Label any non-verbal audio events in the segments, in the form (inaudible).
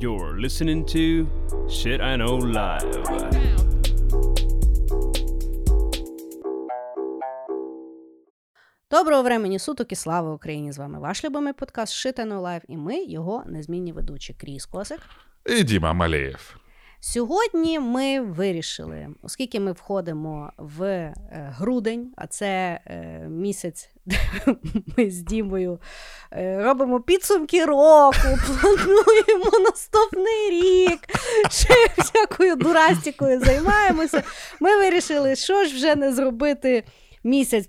You're listening to Shit I Know Live. Доброго времені суток і слава Україні! З вами ваш любимий подкаст Shit I Know Live, і ми його незмінні ведучі Кріс Косик. І Діма Малеєв. Сьогодні ми вирішили, оскільки ми входимо в е, грудень, а це е, місяць, де (laughs) ми з Дімою е, робимо підсумки року, (laughs) плануємо наступний рік, ще всякою дурастікою займаємося. Ми вирішили, що ж вже не зробити місяць.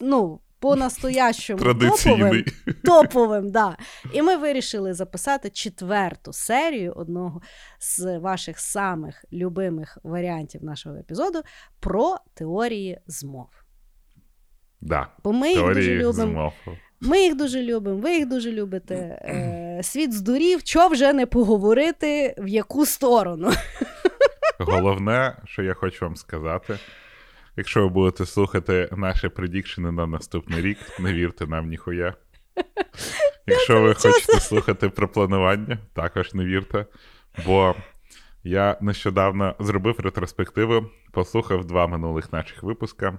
ну, по-настоящому топовим, топовим, да. І ми вирішили записати четверту серію одного з ваших самих любимих варіантів нашого епізоду про теорії змов. Да. Бо ми їх дуже любимо. Ми їх дуже любимо, ви їх дуже любите. Е, Світ здурів, що вже не поговорити, в яку сторону. Головне, що я хочу вам сказати. Якщо ви будете слухати наші предікшени на наступний рік, не вірте нам ніхуя. (laughs) Якщо ви хочете слухати про планування, також не вірте. Бо я нещодавно зробив ретроспективу, послухав два минулих наших випуска.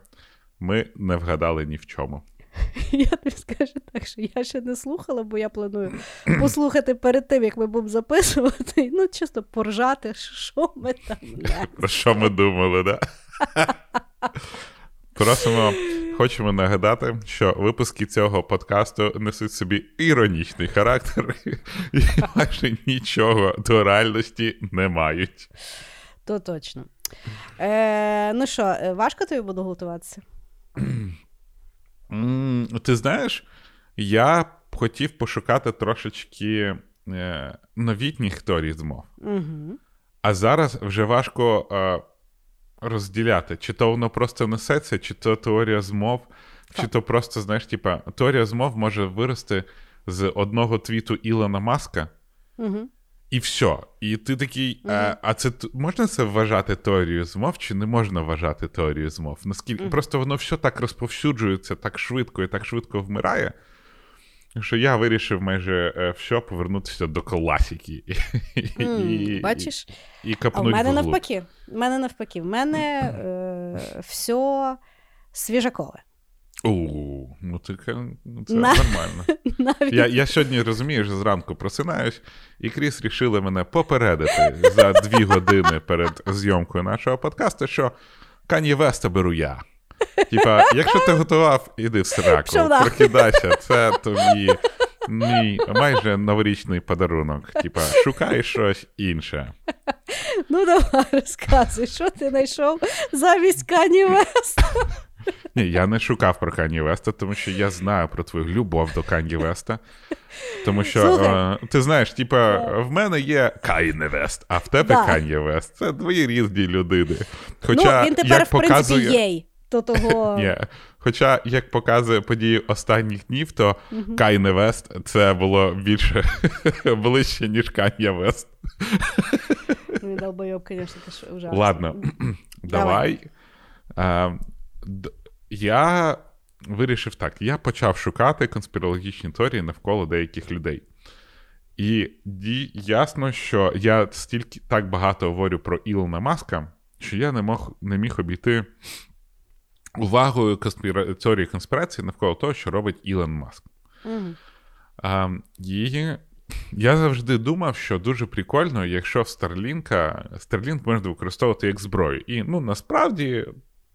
Ми не вгадали ні в чому. (laughs) Я тобі скажу так, що я ще не слухала, бо я планую послухати перед тим, як ми будемо записувати, ну, чисто поржати, що ми там. Про що ми думали, так? Да? Просимо, хочемо нагадати, що випуски цього подкасту несуть собі іронічний характер і майже нічого до реальності не мають. То точно. Е, Ну що, е, важко тобі буде готуватися? Ти знаєш, я хотів пошукати трошечки е, новітніх теорій змов. Угу. А зараз вже важко е, розділяти, чи то воно просто несеться, чи то теорія змов, так. чи то просто, знаєш, типа, теорія змов може вирости з одного твіту Ілона Маска. Угу. І все. І ти такий, mm а а це можна це вважати теорією змов, чи не можна вважати теорією змов? Наскільки mm просто воно все так розповсюджується, так швидко і так швидко вмирає, що я вирішив майже е, все повернутися до класіки. Mm, Бачиш? І, і А в мене навпаки. В мене навпаки. В мене е, все свіжакове. У, ну це, ну, це На... нормально. (laughs) Навіть... Я я сьогодні розумієш, зранку просинаюсь, і Кріс рішили мене попередити за дві години перед зйомкою нашого подкасту, що Кані Веста беру я. Типа, якщо ти готував, іди в сраку, прокидайся, це тобі мій майже новорічний подарунок. Типа, шукай щось інше. Ну, давай розказуй, що ти знайшов замість Кані Веста? Ні, я не шукав про Кані Веста, тому що я знаю про твою любов до Кані Веста. Тому що е, ти знаєш, типа, в мене є Кайне Вест, а в тебе да. Кані Вест. Це двої різні людини. Хоча, ну, Він тепер, як в показує... принципі, єй. То того... Ні. Хоча, як показує події останніх днів, то uh-huh. Кайне Вест це було більше (laughs) ближче, ніж Кан'я Вест. Ну, долбойоб, звісно, це ужасно. Ладно, (clears throat) давай. А, я вирішив так: я почав шукати конспірологічні теорії навколо деяких людей. І ясно, що я стільки так багато говорю про Ілона Маска, що я не мог не міг обійти увагою конспіра... теорії конспірації навколо того, що робить Ілон Маск. Mm. А, і я завжди думав, що дуже прикольно, якщо в Старлінка Старлінк можна використовувати як зброю. І ну насправді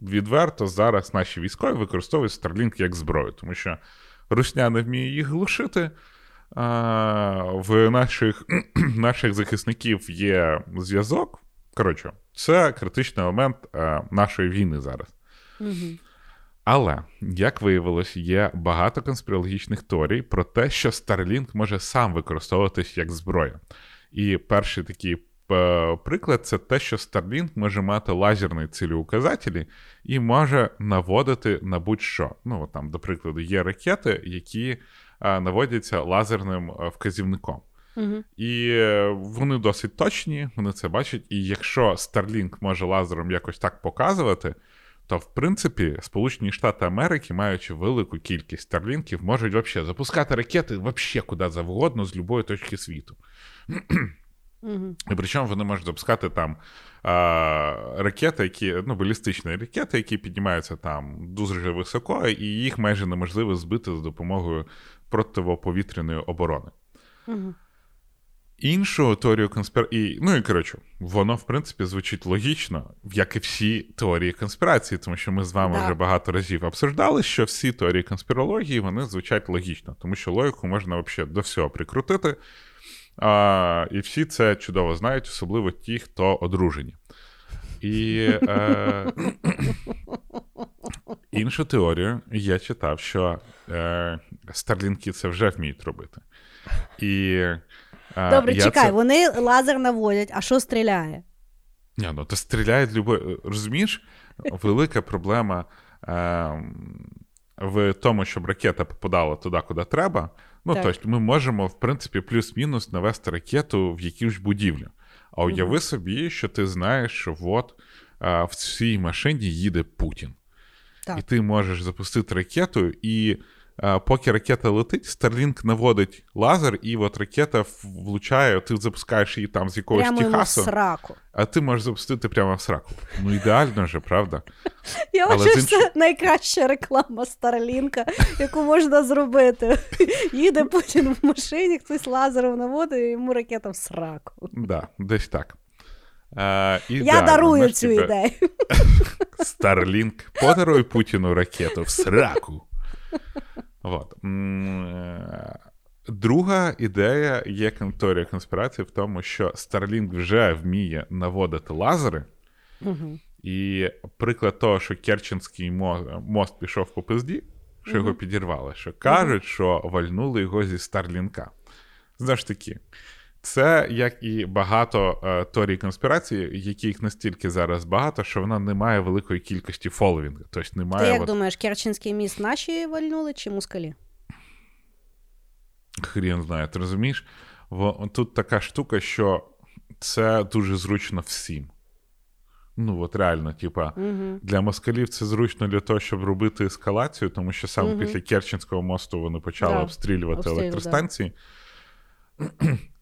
відверто зараз наші військові використовують Starlink як зброю, тому що русня не вміє їх глушити. А, В наших (clears throat) наших захисників є зв'язок. Коротше, це критичний момент а, нашої війни зараз. Угу. Але, як виявилось, є багато конспірологічних теорій про те, що Starlink може сам використовуватись як зброя. І перший такий приклад це те, що Starlink може мати лазерні цілеуказателі і може наводити на будь-що. Ну, там, до прикладу, є ракети, які наводяться лазерним вказівником. Угу. І е, вони досить точні, вони це бачать. І якщо Starlink може лазером якось так показувати, то в принципі Сполучені Штати Америки, маючи велику кількість старлінків, можуть вообще запускати ракети вообще куди завгодно з будь-якої точки світу. І причому вони можуть запускати там а, ракети, які ну, балістичні ракети, які піднімаються там дуже високо, і їх майже неможливо збити з допомогою противоповітряної оборони. Угу. Іншу теорію конспірації, ну і коротше, воно в принципі звучить логічно, як і всі теорії конспірації, тому що ми з вами Да. вже багато разів обсуждали, що всі теорії конспірології вони звучать логічно, тому що логіку можна взагалі до всього прикрутити. А, і всі це чудово знають, особливо ті, хто одружені. І е, (laughs) іншу теорію я читав, що е, старлінки це вже вміють робити. І, Добре, я чекай, це- вони лазер наводять, а що стріляє? Ні, ну то стріляють любой. Розумієш, велика проблема е, в тому, щоб ракета попадала туди, куди треба. Ну, Так. тобто, ми можемо, в принципі, плюс-мінус навести ракету в якусь будівлю. А уяви собі, що ти знаєш, що от е, в цій машині їде Путін. Так. І ти можеш запустити ракету, і поки ракета летить, Starlink наводить лазер, і от ракета влучає, ти запускаєш її там з якогось Прямо йому в сраку. А ти можеш запустити прямо в сраку. Ну, ідеально же, правда? (laughs) Я вважаю, що це найкраща реклама Старлінка, яку можна зробити. (laughs) Їде Путін в машині, хтось лазером наводить, і йому ракета в сраку. Да, десь так. Е, Я ідеально. дарую Знаєш, цю типу, ідею. (laughs) Starlink, подаруй Путіну ракету в сраку. Вот. М, е, Друга ідея є теорія конспірації в тому, що Starlink вже вміє наводити лазери, Угу. і приклад того, що Керченський мо- мост пішов по пизді, що його підірвали, що кажуть, що вальнули його зі Старлінка. Знову ж таки, це як і багато е, теорій конспірації, яких настільки зараз багато, що вона не має великої кількості фоловінгу. Тобто Ти як от, думаєш, Керченський міст наші вальнули чи мускалі? Хрін знає, ти розумієш? Во, тут така штука, що це дуже зручно всім. Ну, от реально, типа, Угу. Для москалів це зручно для того, щоб робити ескалацію, тому що саме Мгм. після Керченського мосту вони почали Да, обстрілювати обстрілювали, електростанції.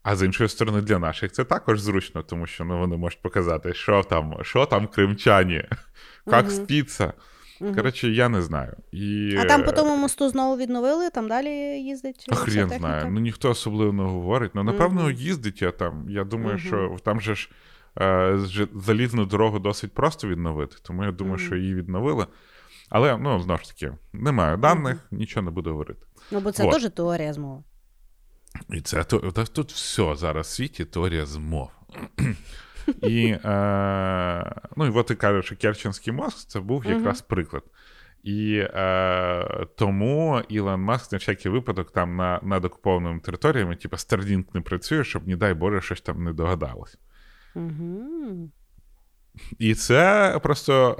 А з іншої сторони, для наших це також зручно, тому що ну, вони можуть показати, що там, що там кримчані, (laughs) як спіться. Коротше, я не знаю. І... А там по тому мосту знову відновили, там далі їздить. А хрен знає. Ну ніхто особливо не говорить. Ну, напевно, Мгм. їздить я там. Я думаю, Мгм. що там же ж е, залізну дорогу досить просто відновити, тому я думаю, що її відновили. Але ну, знову ж таки, немає даних, нічого не буду говорити. Ну, бо це теж теорія змови. І це то, тут все зараз в світі теорія змов. (clears throat) І, е, ну, і от ти кажеш, що Керченський мост це був якраз приклад. І е, тому Ілон Маск на всякий випадок там на, над окупованими територіями, типу, Starlink не працює, щоб, не дай Боже, щось там не догадалось. Угу. І це просто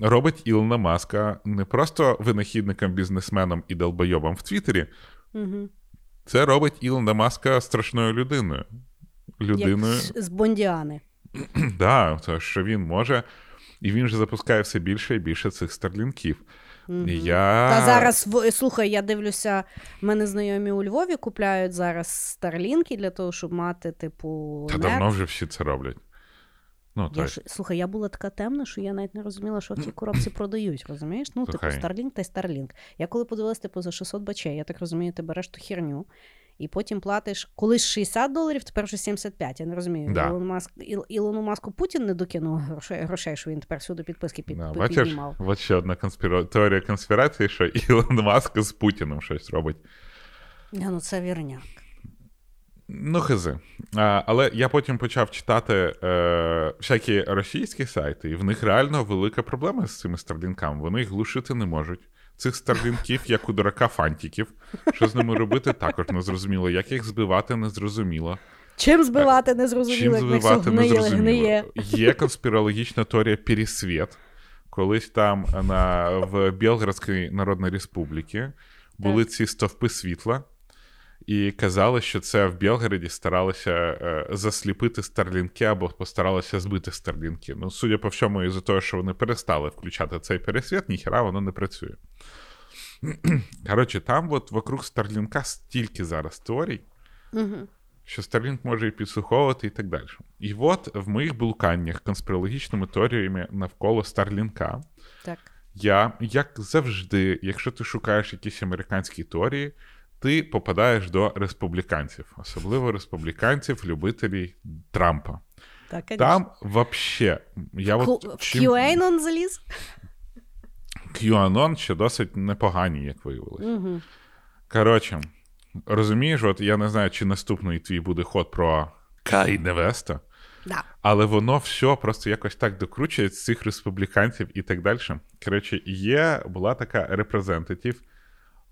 е, робить Ілона Маска не просто винахідником, бізнесменом і долбойобом в Твіттері, Угу. Це робить Ілона Маска страшною людиною. Людиною. Як з Бондіани. (clears throat) Да, то що він може, і він же запускає все більше і більше цих старлінків. Mm-hmm. Я... Та зараз слухай, я дивлюся, мене знайомі у Львові купляють зараз старлінки для того, щоб мати, типу, Та нет. давно вже всі це роблять. Ну, Я ж, слухай, я була така темна, що я навіть не розуміла, що в цій (clears throat) коробці продають, розумієш? Ну, типу, Слухай. Starlink та Starlink. Я коли подивилась, типу, за 600 бачей, я так розумію, ти береш ту херню, і потім платиш колись 60 доларів, тепер вже 75. Я не розумію. Да. Ілон Маск, Іл, Ілону Маску Путін не докинув грошей, грошей, що він тепер всюди підписки під, Да, піднімав. от ще одна конспіра... теорія конспірації, що (laughs) Ілон Маск з Путіним щось робить. Ну це вірняк. Ну, хизи. Але я потім почав читати е, всякі російські сайти, і в них реально велика проблема з цими старлінками. Вони їх глушити не можуть. Цих старлінків, як у дурака фантиків. Що з ними робити, також не зрозуміло. Як їх збивати, не зрозуміло. Чим збивати не зрозуміло, Чим збивати, не зрозуміло. Є конспірологічна теорія Пересвіт. Колись там на, в Білградській Народній Республіці були ці стовпи світла, і казали, що це в Білгороді старалися е, засліпити старлінки або постаралися збити старлінки. Ну, судя по всьому, із-за того, що вони перестали включати цей пересвіт, ніхера воно не працює. (clears throat) Коротше, там от вокруг старлінка стільки зараз теорій. Угу. що Starlink може і підслуховувати, і так далі. І от в моїх блуканнях конспірологічними теоріями навколо Старлінка, Так. я, як завжди, якщо ти шукаєш якісь американські теорії, ти попадаєш до республіканців, особливо республіканців, любителів Трампа. Так. Там вообще, я Ку- от чим... QAnon заліз? QAnon ще досить непогані, як виявилось. Угу. Коротше, розумієш, от я не знаю, чи наступний твій буде ход про Кай Невеста, Да. але воно все просто якось так докручує з цих республіканців і так далі. Коротше, є була така репрезентатив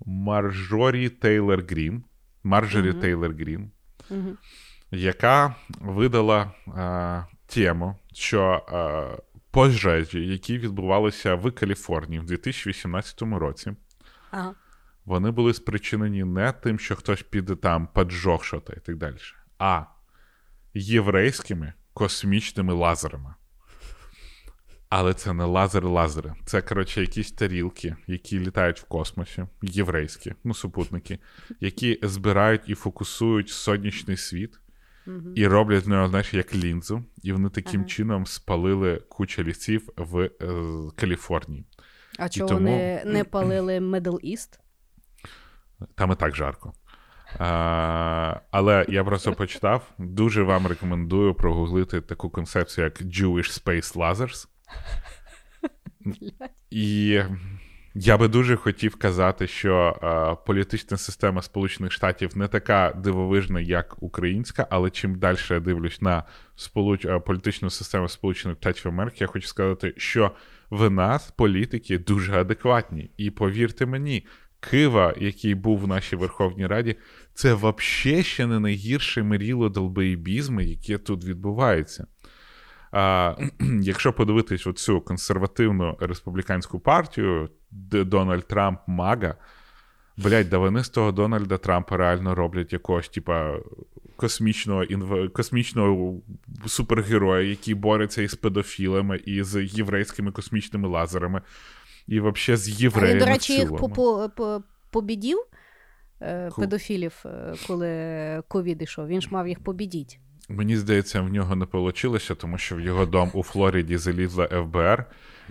Маржорі Тейлор Грін, Марджорі Мгм. Тейлор Грін, Угу. яка видала а, тему, що а, пожежі, які відбувалися в Каліфорнії в 2018 році, Ага. вони були спричинені не тим, що хтось піде там поджог що-то і так далі, а єврейськими космічними лазерами. Але це не лазери-лазери. Це, коротше, якісь тарілки, які літають в космосі, єврейські, ну, супутники, які збирають і фокусують сонячний світ і роблять з нього, знаєш, як лінзу. І вони таким Ага. чином спалили кучу лісів в е, Каліфорнії. А чого тому- вони не палили Middle East? Там і так жарко. А, але я просто почитав. Дуже вам рекомендую прогуглити таку концепцію, як Jewish Space Lasers. І я би дуже хотів казати, що а, політична система Сполучених Штатів не така дивовижна, як українська, але чим далі я дивлюсь на сполуч... політичну систему Сполучених Штатів Америки, я хочу сказати, що в нас політики дуже адекватні. І повірте мені, Кива, який був в нашій Верховній Раді, це взагалі ще не найгірше миріло долбоєбізму, яке тут відбувається. А, (clears throat) якщо подивитись оцю консервативну республіканську партію, де Дональд Трамп мага, блядь, да вони з того Дональда Трампа реально роблять якогось, типа, космічного інв... космічного супергероя, який бореться із педофілами, і з єврейськими космічними лазерами, і взагалі з А він, до речі, їх по- по- по- побідів е, педофілів, е, коли ковід ішов. Він ж мав їх побідіть. Мені здається, в нього не вийшло, тому що в його дом у Флориді залізла ФБР,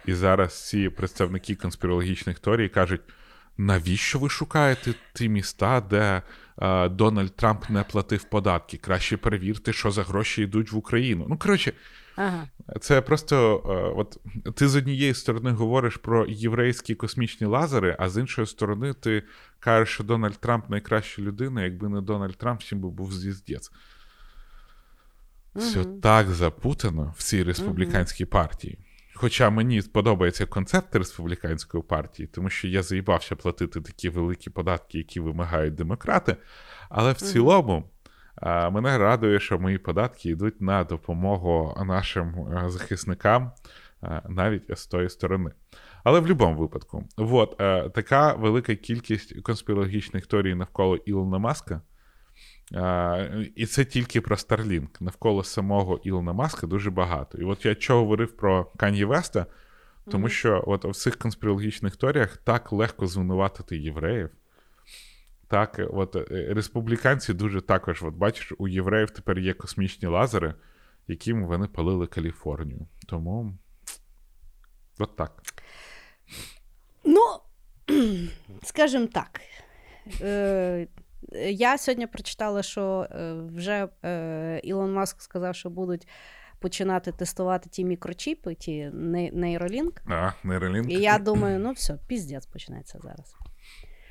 і зараз ці представники конспірологічних теорій кажуть: навіщо ви шукаєте ті міста, де е, Дональд Трамп не платив податки? Краще перевірте, що за гроші йдуть в Україну. Ну, коротше, Ага. це просто е, от ти з однієї сторони говориш про єврейські космічні лазери, а з іншої сторони, ти кажеш, що Дональд Трамп найкраща людина, якби не Дональд Трамп, всім би був звіздець. Все так запутано в цій республіканській партії. Хоча мені подобається концепт республіканської партії, тому що я заїбався платити такі великі податки, які вимагають демократи. Але в цілому а, мене радує, що мої податки йдуть на допомогу нашим захисникам а, навіть з тої сторони. Але в будь-якому випадку, от, е, така велика кількість конспірологічних теорій навколо Ілона Маска. А, і це тільки про Starlink. Навколо самого Ілона Маска дуже багато. І от я чого говорив про Кан'є Веста, тому що от в цих конспірологічних теоріях так легко звинуватити євреїв. Так, от е, республіканці дуже також, от бачиш, у євреїв тепер є космічні лазери, яким вони палили Каліфорнію. Тому от так. Ну, (clears throat) скажімо так. Е, я сьогодні прочитала, що вже е, Ілон Маск сказав, що будуть починати тестувати ті мікрочіпи, ті нейролінк. А, нейролінк. І я (clears throat) думаю, ну все, піздець почнеться зараз.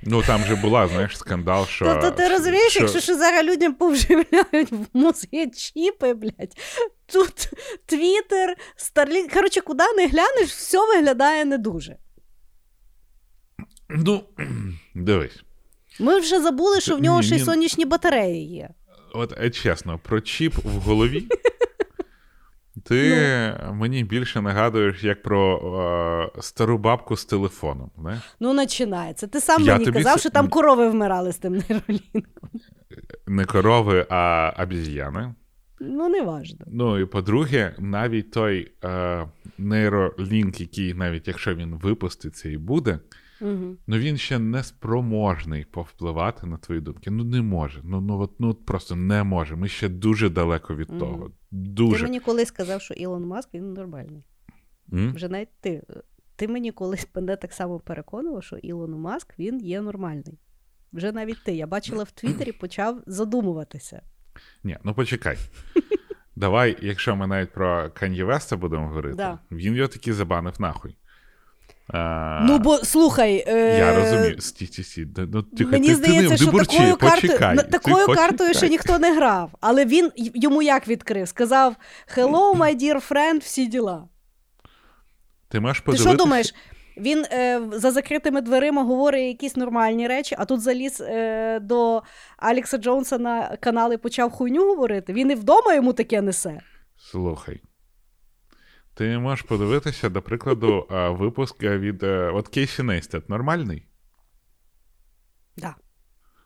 Ну там же була, знаєш, скандал, що. Тобто ти розумієш, що- якщо ще зараз людям повживляють в мозги чіпи, блядь, тут Твіттер, Старлінк. Коротше, куди не глянеш, все виглядає не дуже. Ну, (clears throat) дивись. Ми вже забули, що в нього Ні, ще й ні. сонячні батареї є. От е, чесно, про чіп в голові. (laughs) Ти Ну. мені більше нагадуєш як про е, стару бабку з телефоном. Знаєш? Ну, починається. Ти сам Я мені тобі казав, це- що там корови вмирали з тим нейролінком. Не корови, а обіз'яни. Ну, не важно. Ну і по-друге, навіть той е, нейролінк, який, навіть якщо він випуститься і буде, Угу. Ну він ще не спроможний повпливати на твої думки. Ну не може. Ну ну от ну просто не може. Ми ще дуже далеко від Мгм. того. Ти мені колись сказав, що Ілон Маск він нормальний. М? Вже навіть ти. Ти мені колись (laughs) мене так само переконував, що Ілон Маск він є нормальний. Вже навіть ти. Я бачила в Твіттері, почав задумуватися. Ні, ну почекай. (laughs) Давай, якщо ми навіть про Кан'є Веста будемо говорити, Да. він його таки забанив нахуй. А, Ну, бо слухай. Е... Я розумію. Стій, стій. Да, Ну, тихо, Мені ти, здається, ти що такою, картою, почекай. на- ти такою картою почекай. ще ніхто не грав. Але він йому як відкрив? Сказав: Hello, my dear friend, всі діла. Ти маєш Ти що думаєш? Він е, за закритими дверима говорить якісь нормальні речі, а тут заліз е, до Алекса Джонса на канал і почав хуйню говорити. Він і вдома йому таке несе. Слухай. Ти можеш подивитися, до прикладу, випуск е, від е, от Кейсі Нейстед нормальний? Да.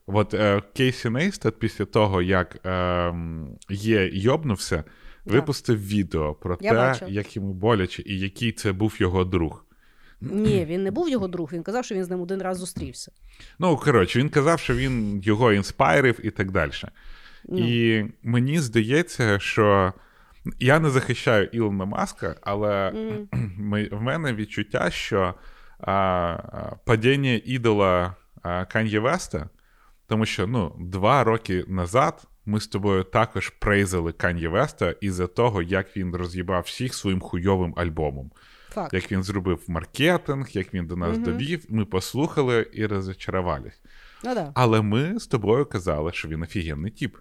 От Кейсі Нейстед після того, як е, є йобнувся, Да. випустив відео про Я те, бачила. як йому боляче і який це був його друг. Ні, він не був його друг, він казав, що він з ним один раз зустрівся. Ну, коротше, він казав, що він його інспайрив і так далі. Ну. І мені здається, що я не захищаю Ілона Маска, але (clears throat) ми, в мене відчуття, що а, падіння ідола Кан'є Веста, тому що ну, два роки назад ми з тобою також прейзили Кан'є Веста із-за того, як він роз'їбав всіх своїм хуйовим альбомом. Факт. Як він зробив маркетинг, як він до нас Мгм. довів, ми послухали і розочарувались. Ну да. Але ми з тобою казали, що він офігенний тіп,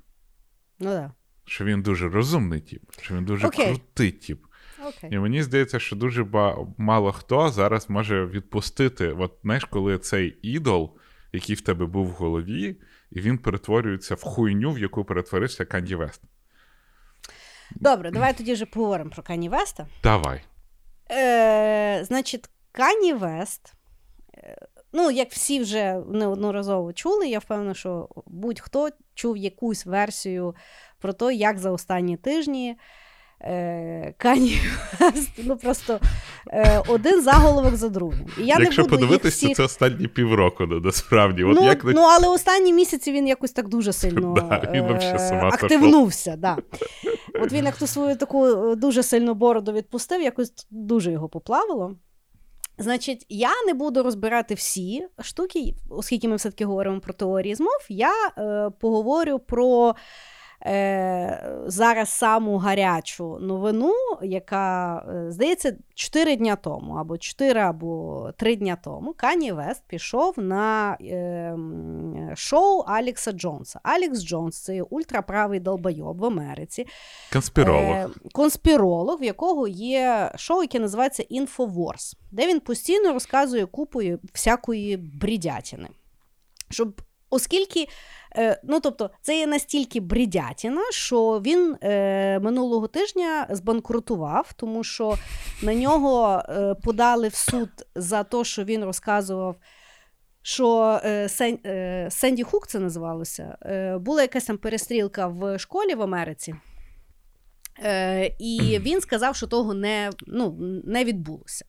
Ну да. Що він дуже розумний тіп, що він дуже Окей. крутий тіп. Окей. І мені здається, що дуже ба- мало хто зараз може відпустити, от знаєш, коли цей ідол, який в тебе був в голові, і він перетворюється в хуйню, в яку перетворився Канді Вест. Добре, давай тоді вже поговоримо про Кані Веста. Давай. Е, значить, Кані Вест. е, Ну, як всі вже неодноразово чули, я впевнена, що будь-хто чув якусь версію про те, як за останні тижні е, Кані ну просто е, один заголовок за другим. І я Якщо не буду подивитися, всіх... це останні півроку, ну, насправді. От ну, як ну, але останні місяці він якось так дуже сильно (laughs) Да, він е, ума активнувся. Да. От він як ту свою таку дуже сильну бороду відпустив, якось дуже його поплавило. Значить, я не буду розбирати всі штуки, оскільки ми все-таки говоримо про теорії змов, я е, поговорю про е, зараз саму гарячу новину, яка, е, здається, 4 дня тому, або 4 або 3 дня тому, Кані Вест пішов на е, шоу Алекса Джонса. Алекс Джонс це ультраправий долбойоб в Америці. конспіролог. Е, конспіролог, в якого є шоу, яке називається Infowars, де він постійно розказує купою всякої брідятини. Щоб, оскільки, е, ну тобто, це є настільки брідятіна, що він е, минулого тижня збанкрутував, тому що на нього е, подали в суд за те, що він розказував. Що е, Сен, е, Сенді Хук це називалося. Е, була якась там перестрілка в школі в Америці, Е, і він сказав, що того не, ну, не відбулося.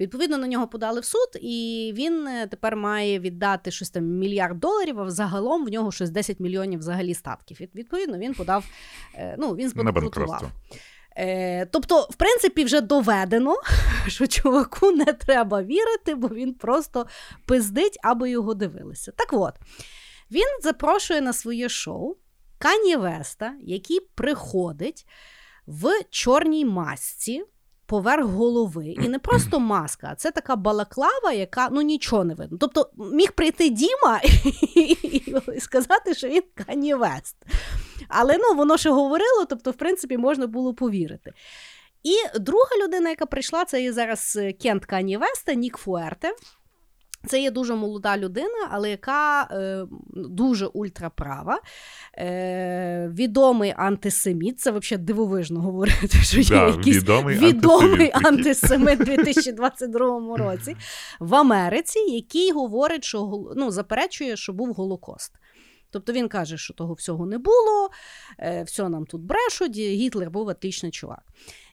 Відповідно, на нього подали в суд, і він е, тепер має віддати щось там мільярд доларів, а загалом в нього щось 10 мільйонів взагалі статків. Відповідно, він подав, е, ну, він збанкрутував. Е, тобто, в принципі, вже доведено, (laughs) що чуваку не треба вірити, бо він просто пиздить, аби його дивилися. Так от, він запрошує на своє шоу Кані Веста, який приходить в чорній масці. Поверх голови, і не просто маска, а це така балаклава, яка ну нічого не видно. Тобто міг прийти Діма (laughs) і сказати, що він канівест. Але ну, воно ще говорило, тобто, в принципі, можна було повірити. І друга людина, яка прийшла, це є зараз Кент Канівеста, Нік Фуерте. Це є дуже молода людина, але яка е, дуже ультраправа, е, відомий антисеміт. Це взагалі дивовижно говорити, (laughs) що є Да, якийсь відомий відомий антисеміт. (laughs) у 2022 році в Америці, який говорить, що ну, заперечує, що був Голокост. Тобто він каже, що того всього не було, е, все нам тут брешуть, Гітлер був отличний чувак.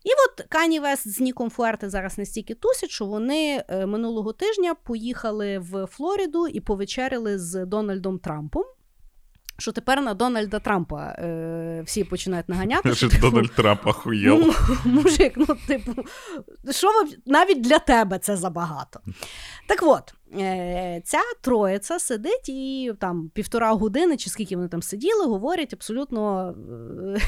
І от Кані Вест з Ніком Фуерте зараз настільки тусять, що вони е, минулого тижня поїхали в Флориду і повечеряли з Дональдом Трампом. Що тепер на Дональда Трампа е, всі починають наганяти. Що типу, Дональд Трамп охуєв. Мужик, ну, типу, що ви, навіть для тебе це забагато. Так от, ця троїця сидить і там півтора години, чи скільки вони там сиділи, говорять абсолютно е,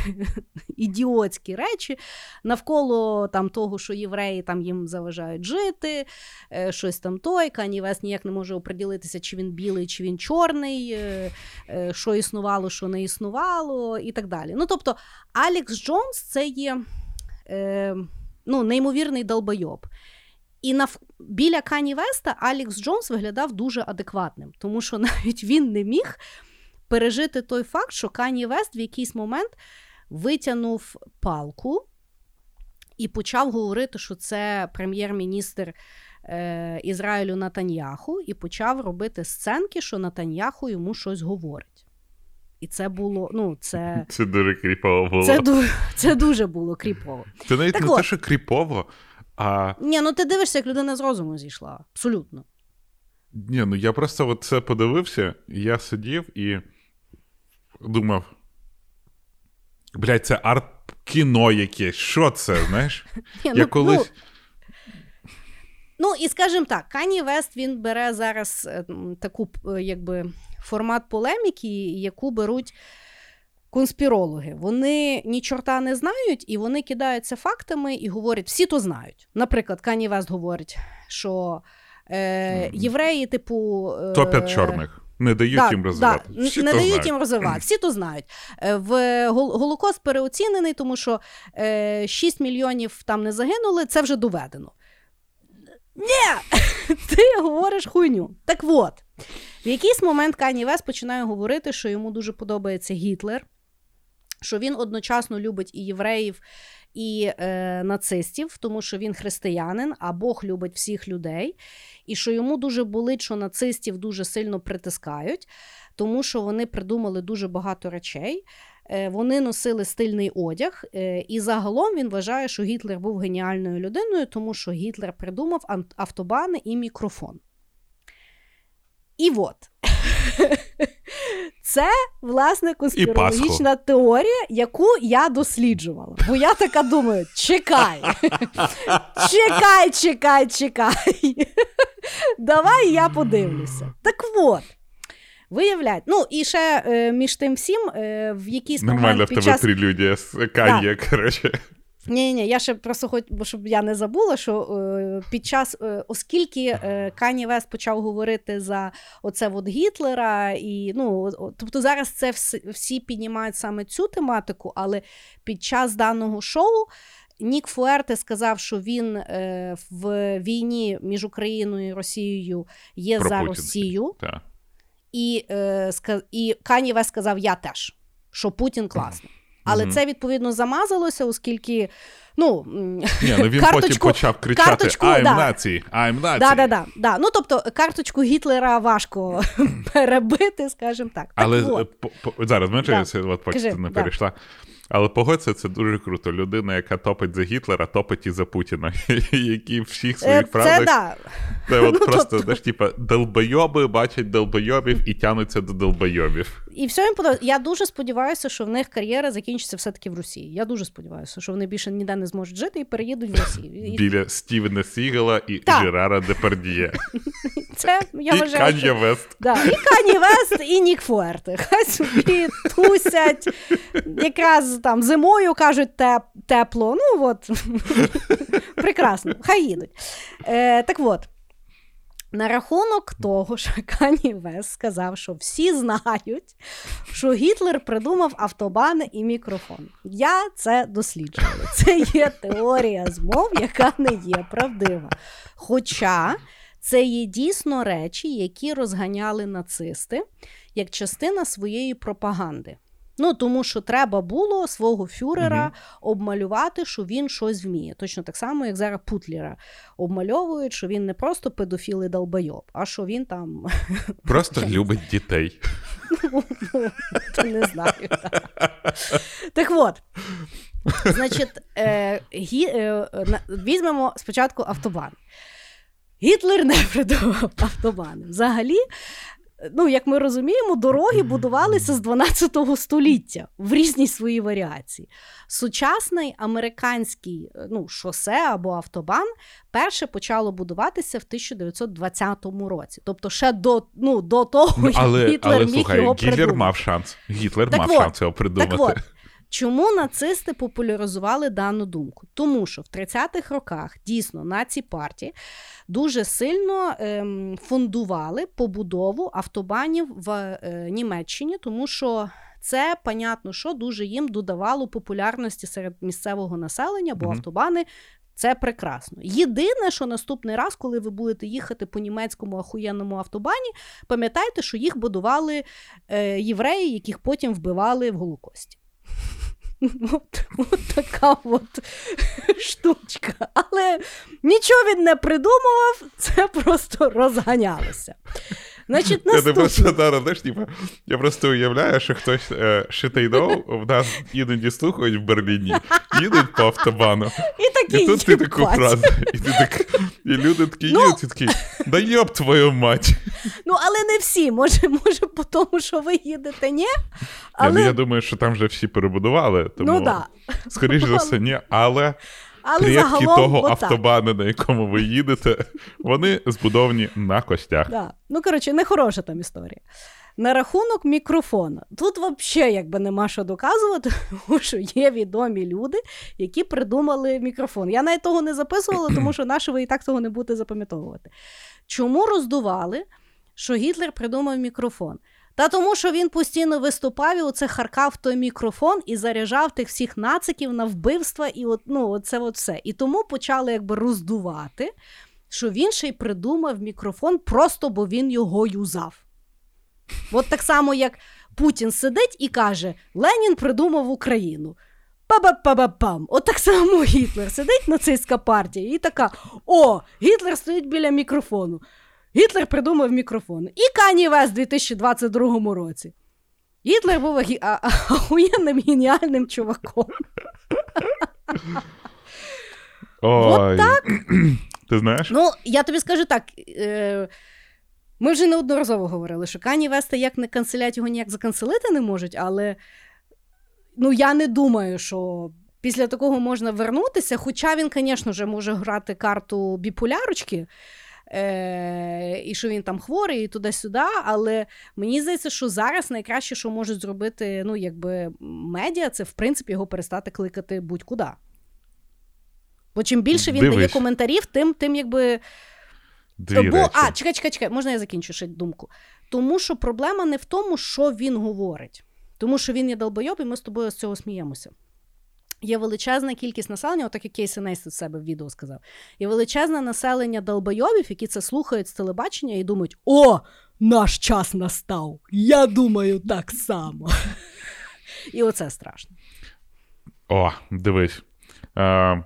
(laughs) ідіотські речі навколо там того, що євреї там їм заважають жити, е, щось там той. Кані Вест ніяк не може оприділитися, чи він білий, чи він чорний, е, е, що існувало, що не існувало, і так далі. Ну, тобто, Алікс Джонс це є е, ну, неймовірний долбойоб. І нав... біля Кані Веста Алікс Джонс виглядав дуже адекватним, тому що (laughs) навіть він не міг пережити той факт, що Кані Вест в якийсь момент витягнув палку і почав говорити, що це прем'єр-міністр е, Ізраїлю Натаньяху, і почав робити сценки, що Натаньяху йому щось говорить. І це було, ну, це. (laughs) Це дуже кріпово було. Це, ду... це дуже було кріпово. Це навіть Так не от. те, що кріпово, а Ні, ну ти дивишся, як людина з розуму зійшла. Абсолютно. ні, ну я просто от це подивився, і я сидів і думав. Блядь, це арт-кіно якесь. Що це, знаєш? (laughs) Ні, Я колись. Ну, і скажімо так, Кані Вест він бере зараз е, таку е, якби формат полеміки, яку беруть конспірологи. Вони ні чорта не знають, і вони кидаються фактами і говорять, всі то знають. Наприклад, Кані Вест говорить, що е, євреї, типу. е, Топять чорних. Не дають Да, їм розвивати. Всі не то дають знають. їм розвивати. Всі то знають. Е, В Голокост переоцінений, тому що е, 6 мільйонів там не загинули, це вже доведено. Ні! (laughs) Ти говориш хуйню. Так от, в якийсь момент Кані Вес починає говорити, що йому дуже подобається Гітлер, що він одночасно любить і євреїв, і е, нацистів, тому що він християнин, а Бог любить всіх людей, і що йому дуже болить, що нацистів дуже сильно притискають, тому що вони придумали дуже багато речей. Е, Вони носили стильний одяг, е, і загалом він вважає, що Гітлер був геніальною людиною, тому що Гітлер придумав ан- автобани і мікрофон. І от. Це, власне, конспірологічна теорія, яку я досліджувала. Бо я така думаю: чекай, чекай, чекай, чекай. Давай я подивлюся. Так от. Виявляють. Ну, і ще е, між тим всім, е, в якийсь Нормально момент в тебе час... прелюдія з Кан'є, коротше. Ні, ні, я ще просто хоч, бо щоб я не забула, що е, під час, е, оскільки е, Кані Вест почав говорити за оце от Гітлера, і ну, тобто зараз це вс- всі піднімають саме цю тематику, але під час даного шоу. Нік Фуерте сказав, що він е, в війні між Україною і Росією є Про за Путін. Росію, Так. і, е, і Кані Вест сказав: Я теж, що Путін класний. Але Мгм. це відповідно замазалося, оскільки ну, Ні, ну він потім почав кричати карточку, I'm да. Nazi, I'm Nazi. Да, да, да, да. Ну, тобто, карточку Гітлера важко (laughs) перебити, скажімо так. так Але от. е, по- по- зараз ми Да. це поки Кажи, не да. перейшла. Але погодься, це дуже круто. Людина, яка топить за Гітлера, топить і за Путіна, (laughs) які всіх Е, своїх це правдах. да. Це от (laughs) Ну, просто, тобто- знаєш, типа, долбойоби бачать долбойобів і тянуться до долбойобів. І все їм подобається. Я дуже сподіваюся, що в них кар'єра закінчиться все-таки в Росії. Я дуже сподіваюся, що вони більше ніде не зможуть жити і переїдуть в Росію. (laughs) Біля Стівена Сігела і. Жерара Депардіє. (laughs) це я І вважаю. Кан'є що... Вест. Да, і Кані Вест, і Нік Фуерте. (laughs) Хай собі тусять. Якраз там зимою кажуть теп, тепло. Ну от прекрасно, хай їдуть. Е, так от. На рахунок того, що (laughs) Кані Вест сказав, що всі знають, що Гітлер придумав автобани і мікрофон. Я це досліджувала. Це є теорія змов, яка не є правдива. Хоча це є дійсно речі, які розганяли нацисти як частина своєї пропаганди. Ну, тому що треба було свого фюрера Мгм. обмалювати, що він щось вміє. Точно так само, як зараз Путлера обмальовують, що він не просто педофіл і долбойоб, а що він там (laughs) Просто любить дітей. Ну, не знаю. Так от. Значить, е, гі, е, візьмемо спочатку автобан. Гітлер не придумав автобани. Взагалі, ну, як ми розуміємо, дороги будувалися з 12 століття в різній своїй варіації. Сучасний американський ну, шосе або автобан перше почало будуватися в 1920 році. Тобто, ще до ну, до того, ну, але, як Гітлер але, міг слухай, його Гітлер придумати. мав шанс. Гітлер Так мав от, шанс його придумати. Так от, Чому нацисти популяризували дану думку? Тому що в 30-х роках дійсно наці партії дуже сильно ем, фондували побудову автобанів в е, Німеччині, тому що це, понятно, що дуже їм додавало популярності серед місцевого населення, бо Мгм. автобани. Це прекрасно. Єдине, що наступний раз, коли ви будете їхати по німецькому ахуєнному автобані, пам'ятайте, що їх будували е, євреї, яких потім вбивали в Голокості. От, от така от штучка. Але нічого він не придумував, це просто розганялося. Значить, Я просто зараз, знаєш, типу, я просто уявляю, що хтось е, шитайдов в нас іноді слухають в Берліні, їдуть по автобану, І такі і тут ти таку фразу. І ти так, і люди такі Ну. їдуть, і такі, да йоб твою мать. Ну, але не всі. Може, може, по тому, що ви їдете, ні. Я, Але, я думаю, що там вже всі перебудували, тому, ну да. скоріш за все, ні, але Але загалом того отак. автобану, на якому ви їдете, вони збудовані на костях. Да. Ну, коротше, нехороша там історія. На рахунок мікрофона. Тут взагалі якби нема що доказувати, (laughs) тому що є відомі люди, які придумали мікрофон. Я навіть того не записувала, тому що наше ви і так того не будете запам'ятовувати. Чому роздували, що Гітлер придумав мікрофон? Та тому, що він постійно виступав і оце харкав той мікрофон і заряджав тих всіх нациків на вбивства, і от, ну, оце от все. І тому почали якби роздувати, що він ще й придумав мікрофон просто бо він його юзав. От так само, як Путін сидить і каже: Ленін придумав Україну. Па-ба-па-ба-пам. От так само Гітлер сидить нацистська партія і така: О, Гітлер стоїть біля мікрофону. Гітлер придумав мікрофон. І Кані Вест у 2022 році. Гітлер був ахуєнним геніальним чуваком. Ой. Ти знаєш? Ну, я тобі скажу так. Е- ми вже неодноразово говорили, що Кані Веста як не канцелять його ніяк заканцелити не можуть, але ну, я не думаю, що після такого можна вернутися. Хоча він, звісно може грати карту біполярочки, е- і що він там хворий, і туди-сюди. Але мені здається, що зараз найкраще, що можуть зробити ну, якби, медіа, це в принципі його перестати кликати будь-куди. Бо чим більше він Дивись. дає коментарів, тим, тим якби. Дві Бо, речі. а, чекай, чекай, чекай, можна я закінчу ще думку. Тому що проблема не в тому, що він говорить, тому що він є долбойоб, і ми з тобою з цього сміємося. Є величезна кількість населення, отак як Кейсі Нейст в себе в відео сказав. Є величезне населення долбойобів, які це слухають з телебачення і думають: о, наш час настав! Я думаю так само. І оце страшно. О, дивись. Е,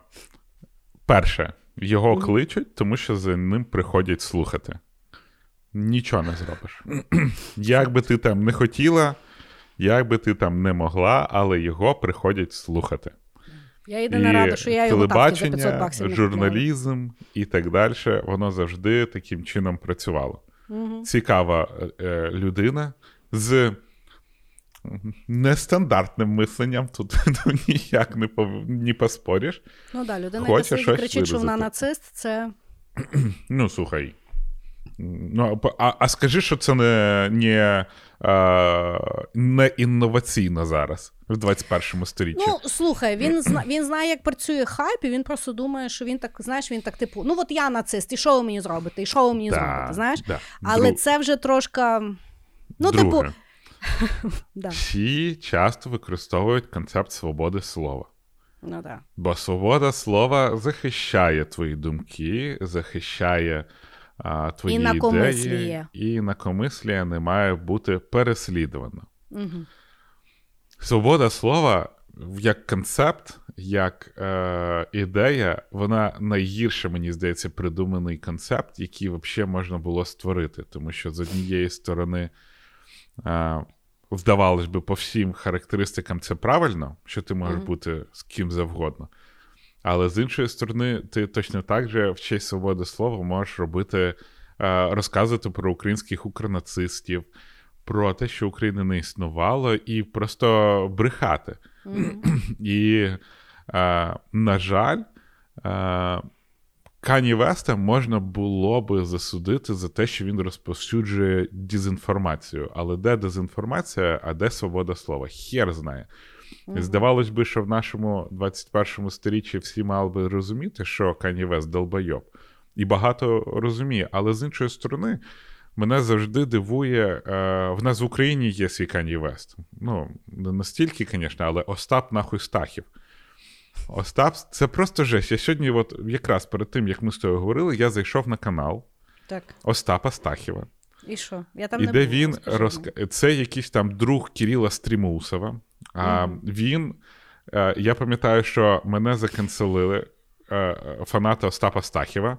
перше, його кличуть, тому що за ним приходять слухати. Нічого не зробиш. (clears throat) Як би ти там не хотіла, як би ти там не могла, але його приходять слухати. Я єдина рада, що я його тапки за 500 телебачення, баксів журналізм і так далі, воно завжди таким чином працювало. Мгм. Цікава е, е, людина з нестандартним мисленням, тут (laughs) ну, ніяк не, пов- не поспориш. Ну да, людина, яка кричить, що вона нацист, це. (clears throat) Ну, слухай. Ну, а, а скажи, що це не, не, не інноваційно зараз, в 21 сторіччі. Ну, слухай, він зна він знає, як працює хайп, і він просто думає, що він так, знаєш, він так, типу, ну от я нацист, і що ви мені зробите, і що ви мені Да, зробите, знаєш? да. Але Друг- це вже трошка. Ну, Друге, типу, (laughs) да. всі часто використовують концепт свободи слова. Ну, да. Бо свобода слова захищає твої думки, захищає а, твої ідеї, і інакомислія не має бути переслідувано. Угу. Свобода слова як концепт, як е, ідея, вона найгірше, мені здається, придуманий концепт, який взагалі можна було створити. Тому що з однієї сторони е, здавалось би, по всім характеристикам це правильно, що ти можеш Мгм. бути з ким завгодно. Але з іншої сторони, ти точно так же в честь свободи слова можеш робити, е, розказувати про українських укронацистів, про те, що України не існувало, і просто брехати. Мгм. І, е, на жаль, е, Кані Веста можна було би засудити за те, що він розповсюджує дезінформацію. Але де дезінформація, а де свобода слова? Хер знає. Мгм. Здавалось би, що в нашому 21 сторіччі всі мали би розуміти, що Кані Вест долбойоб. І багато розуміє. Але з іншої сторони, мене завжди дивує. Е, в нас в Україні є свій Кані Вест. Ну, не настільки, звісно, але Остап нахуй Стахів. Остап, це просто жесть. Я сьогодні, от якраз перед тим, як ми з тобою говорили, я зайшов на канал Так. Остапа Стахіва. І що? Я там І не де була, він мені. Це якийсь там друг Кіріла Стрімусова. А він. е, Я пам'ятаю, що мене заканцелили е, фанати Остапа Стахіва,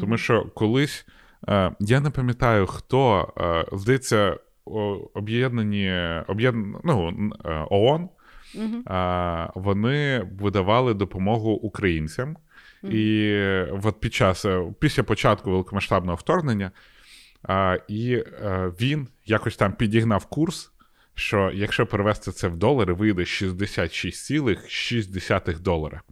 тому що колись е, я не пам'ятаю, хто здається, об'єднані об'єдн... ну, ООН. А, Вони видавали допомогу українцям. І от під час після початку великомасштабного вторгнення, а, і е, він якось там підігнав курс, що якщо перевести це в долари, вийде 66,6 долара.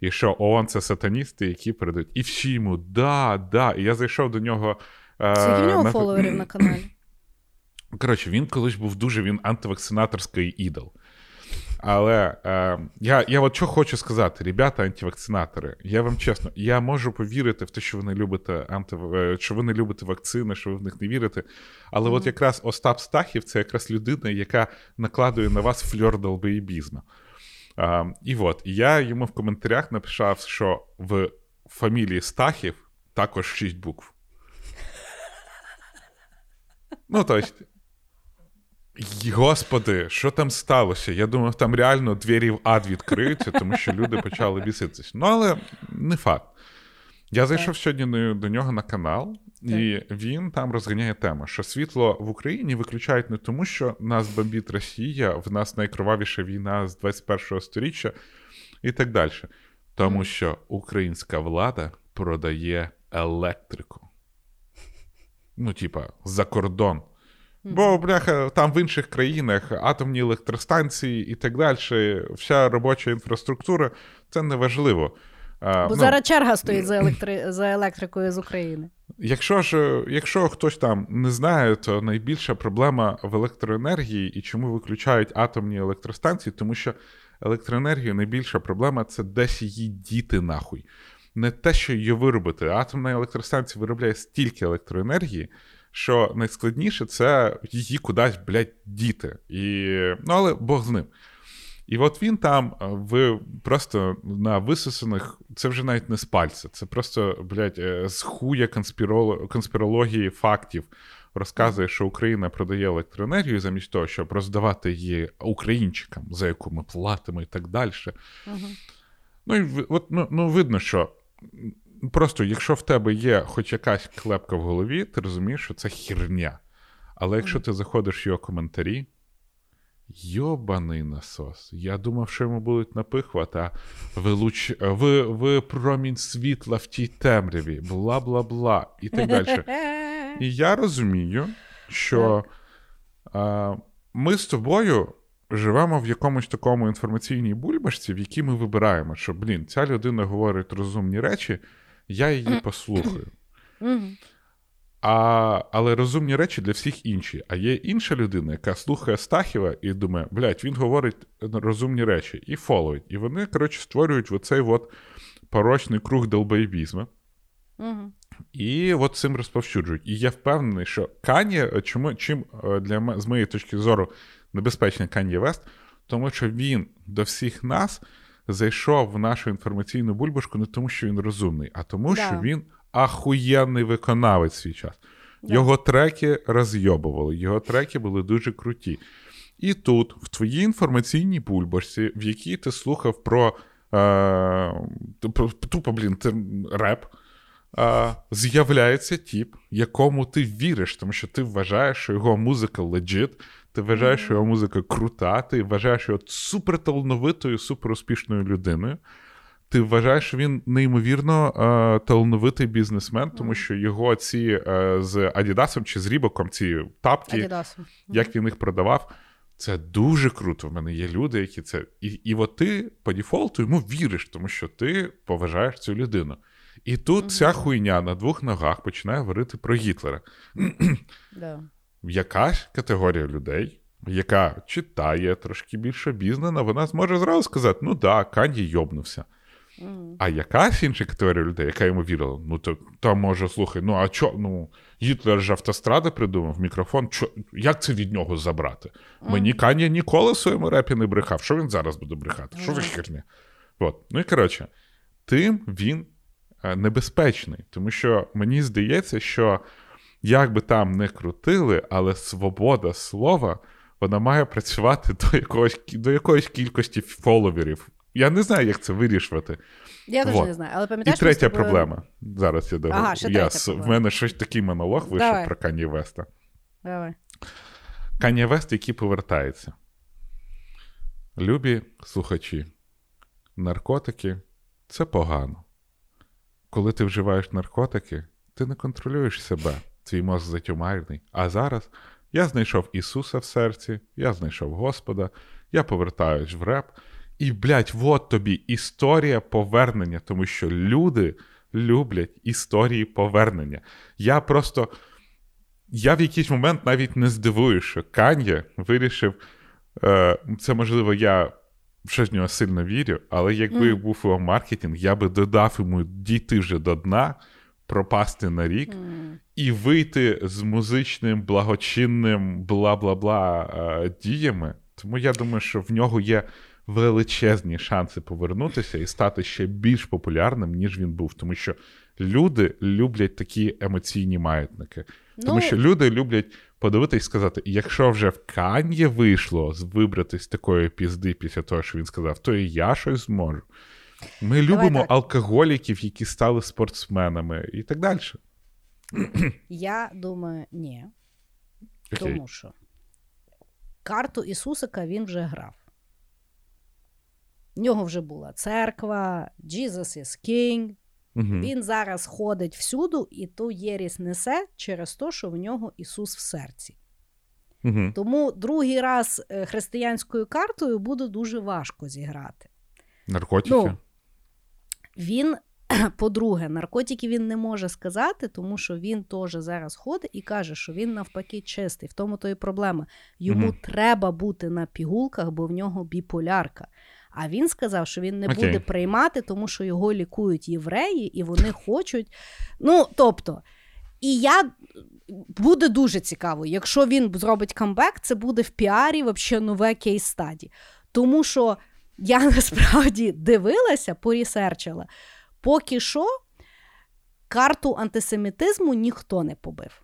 І що ООН це сатаністи, які передають. І всі йому да, да. І я зайшов до нього. е, Скільки в нього на- фоловерів на каналі? (clears throat) Коротше, він колись був дуже він антивакцинаторський ідол. Але е, я я от що хочу сказати, ребята, антивакцинатори, я вам чесно, я можу повірити в те, що ви не любите анти... е, що ви не любите вакцини, що ви в них не вірите. Але от якраз Остап Стахів це якраз людина, яка накладує на вас фльор долбоєбізму. А, і от я йому в коментарях написав, що в фамілії Стахів також шість букв. Ну, тобто, Господи, що там сталося? Я думав, там реально двері в ад відкриються, тому що люди почали біситися. Ну, але не факт. Я зайшов сьогодні до нього на канал, і він там розганяє тему, що світло в Україні виключають не тому, що нас бомбить Росія, в нас найкровавіша війна з 21-го сторіччя і так далі. Тому що українська влада продає електрику. Ну, типа, за кордон. Бо, бляха, там в інших країнах атомні електростанції і так далі, вся робоча інфраструктура це не важливо. Бо ну, зараз черга стоїть за, (clears throat) електри... за електрикою з України. Якщо ж якщо хтось там не знає, то найбільша проблема в електроенергії і чому виключають атомні електростанції, тому що електроенергія найбільша проблема це десь її діти нахуй. Не те, що її виробити. Атомна електростанція виробляє стільки електроенергії, що найскладніше це її кудись, блядь, діти. І... Ну, але Бог з ним. І от він там е, в просто на висосаних, це вже навіть не з пальця, це просто, блядь, е, з хуя конспіроло- конспірології фактів розказує, що Україна продає електроенергію замість того, щоб роздавати її українчикам, за яку ми платимо і так далі. Угу. Ну і от, ну, ну, видно, що просто якщо в тебе є хоч якась клепка в голові, ти розумієш, що це херня. Але якщо ти заходиш в його коментарі, йобаний насос. Я думав, що йому будуть напихувати, а ви, луч... ви, ви промінь світла в тій темряві, бла бла бла, і так далі. І я розумію, що а, ми з тобою живемо в якомусь такому інформаційній бульбашці, в якій ми вибираємо, що, блін, ця людина говорить розумні речі, я її послухаю. А, але розумні речі для всіх інші. А є інша людина, яка слухає Стахіва і думає, блядь, він говорить розумні речі, і фоловить. І вони, коротше, створюють оцей от порочний круг долбоєбізму. І от цим розповсюджують. І я впевнений, що Кані, чому чим е, для з моєї точки зору небезпечний Кан'є Вест, тому що він до всіх нас зайшов в нашу інформаційну бульбашку не тому, що він розумний, а тому, Да. що він ахуєнний виконавець свій час. Да. Його треки розйобували, його треки були дуже круті. І тут, в твоїй інформаційній бульбашці, в якій ти слухав про, е, тупо, блін, ти, реп. а, з'являється тіп, якому ти віриш, тому що ти вважаєш, що його музика легіт, ти вважаєш, що його музика крута, ти вважаєш його суперталановитою, суперуспішною людиною. Ти вважаєш, що він неймовірно е, талановитий бізнесмен, тому що його ці е, з Адідасом чи з Рібоком ці тапки, Адідасом. як він їх продавав, це дуже круто. В мене є люди, які це. І і от ти по дефолту йому віриш, тому що ти поважаєш цю людину. І тут ця хуйня на двох ногах починає говорити про Гітлера. (clears throat) Да. Якась категорія людей, яка читає трошки більше бізнана, вона зможе зразу сказати: ну да, Канді йобнувся. А якась інша категорія людей, яка йому вірила, ну то, то може, слухай, ну а чо, ну, Гітлер ж автостради придумав мікрофон, чо, як це від нього забрати? Мені Каня ніколи в своєму репі не брехав. Що він зараз буде брехати? Що за херня? От. Ну і коротше, тим він е, небезпечний, тому що мені здається, що як би там не крутили, але свобода слова вона має працювати до якогось до якоїсь кількості фоловерів. Я не знаю, як це вирішувати. Я теж Вот. не знаю. Але І пам'ятаєш, з третя тобою- проблема. Зараз я договорю. Ага, я, проблема. В мене щось такий монолог вийшов Давай. про Кані Веста. Давай. Кані Вест, який повертається. Любі слухачі, наркотики це погано. Коли ти вживаєш наркотики, ти не контролюєш себе, твій мозк затюмарений. А зараз я знайшов Ісуса в серці, я знайшов Господа, я повертаюсь в реп. І, блядь, от тобі історія повернення, тому що люди люблять історії повернення. Я просто. Я в якийсь момент навіть не здивуюсь, що Кан'є вирішив. Е, це можливо, я щось в нього сильно вірю, але якби Мгм. був його маркетинг, я би додав йому дійти вже до дна, пропасти на рік М. і вийти з музичним, благочинним бла-бла-бла е, діями. Тому я думаю, що в нього є величезні шанси повернутися і стати ще більш популярним, ніж він був. Тому що люди люблять такі емоційні маятники. Тому Ну, що люди люблять подивитись і сказати: якщо вже в Кан'є вийшло вибратись з такої пізди після того, що він сказав, то і я щось зможу. Ми любимо так. алкоголіків, які стали спортсменами, і так далі. Я думаю, ні. Окей. Тому що карту Ісусика він вже грав. В нього вже була церква, Jesus is King. Мгм. Він зараз ходить всюду і ту єрість несе через те, що в нього Ісус в серці. Мгм. Тому другий раз е, християнською картою буде дуже важко зіграти. Наркотики. Ну, Він, (clears throat) по-друге, наркотики він не може сказати, тому що він теж зараз ходить і каже, що він навпаки чистий. В тому то і проблема. Йому Мгм. треба бути на пігулках, бо в нього біполярка. А він сказав, що він не Окей. буде приймати, тому що його лікують євреї, і вони хочуть. Ну, тобто, і я буде дуже цікаво, якщо він зробить камбек, це буде в піарі взагалі нове кейс стаді. Тому що я (laughs) насправді дивилася, порісерчила. Поки що карту антисемітизму ніхто не побив.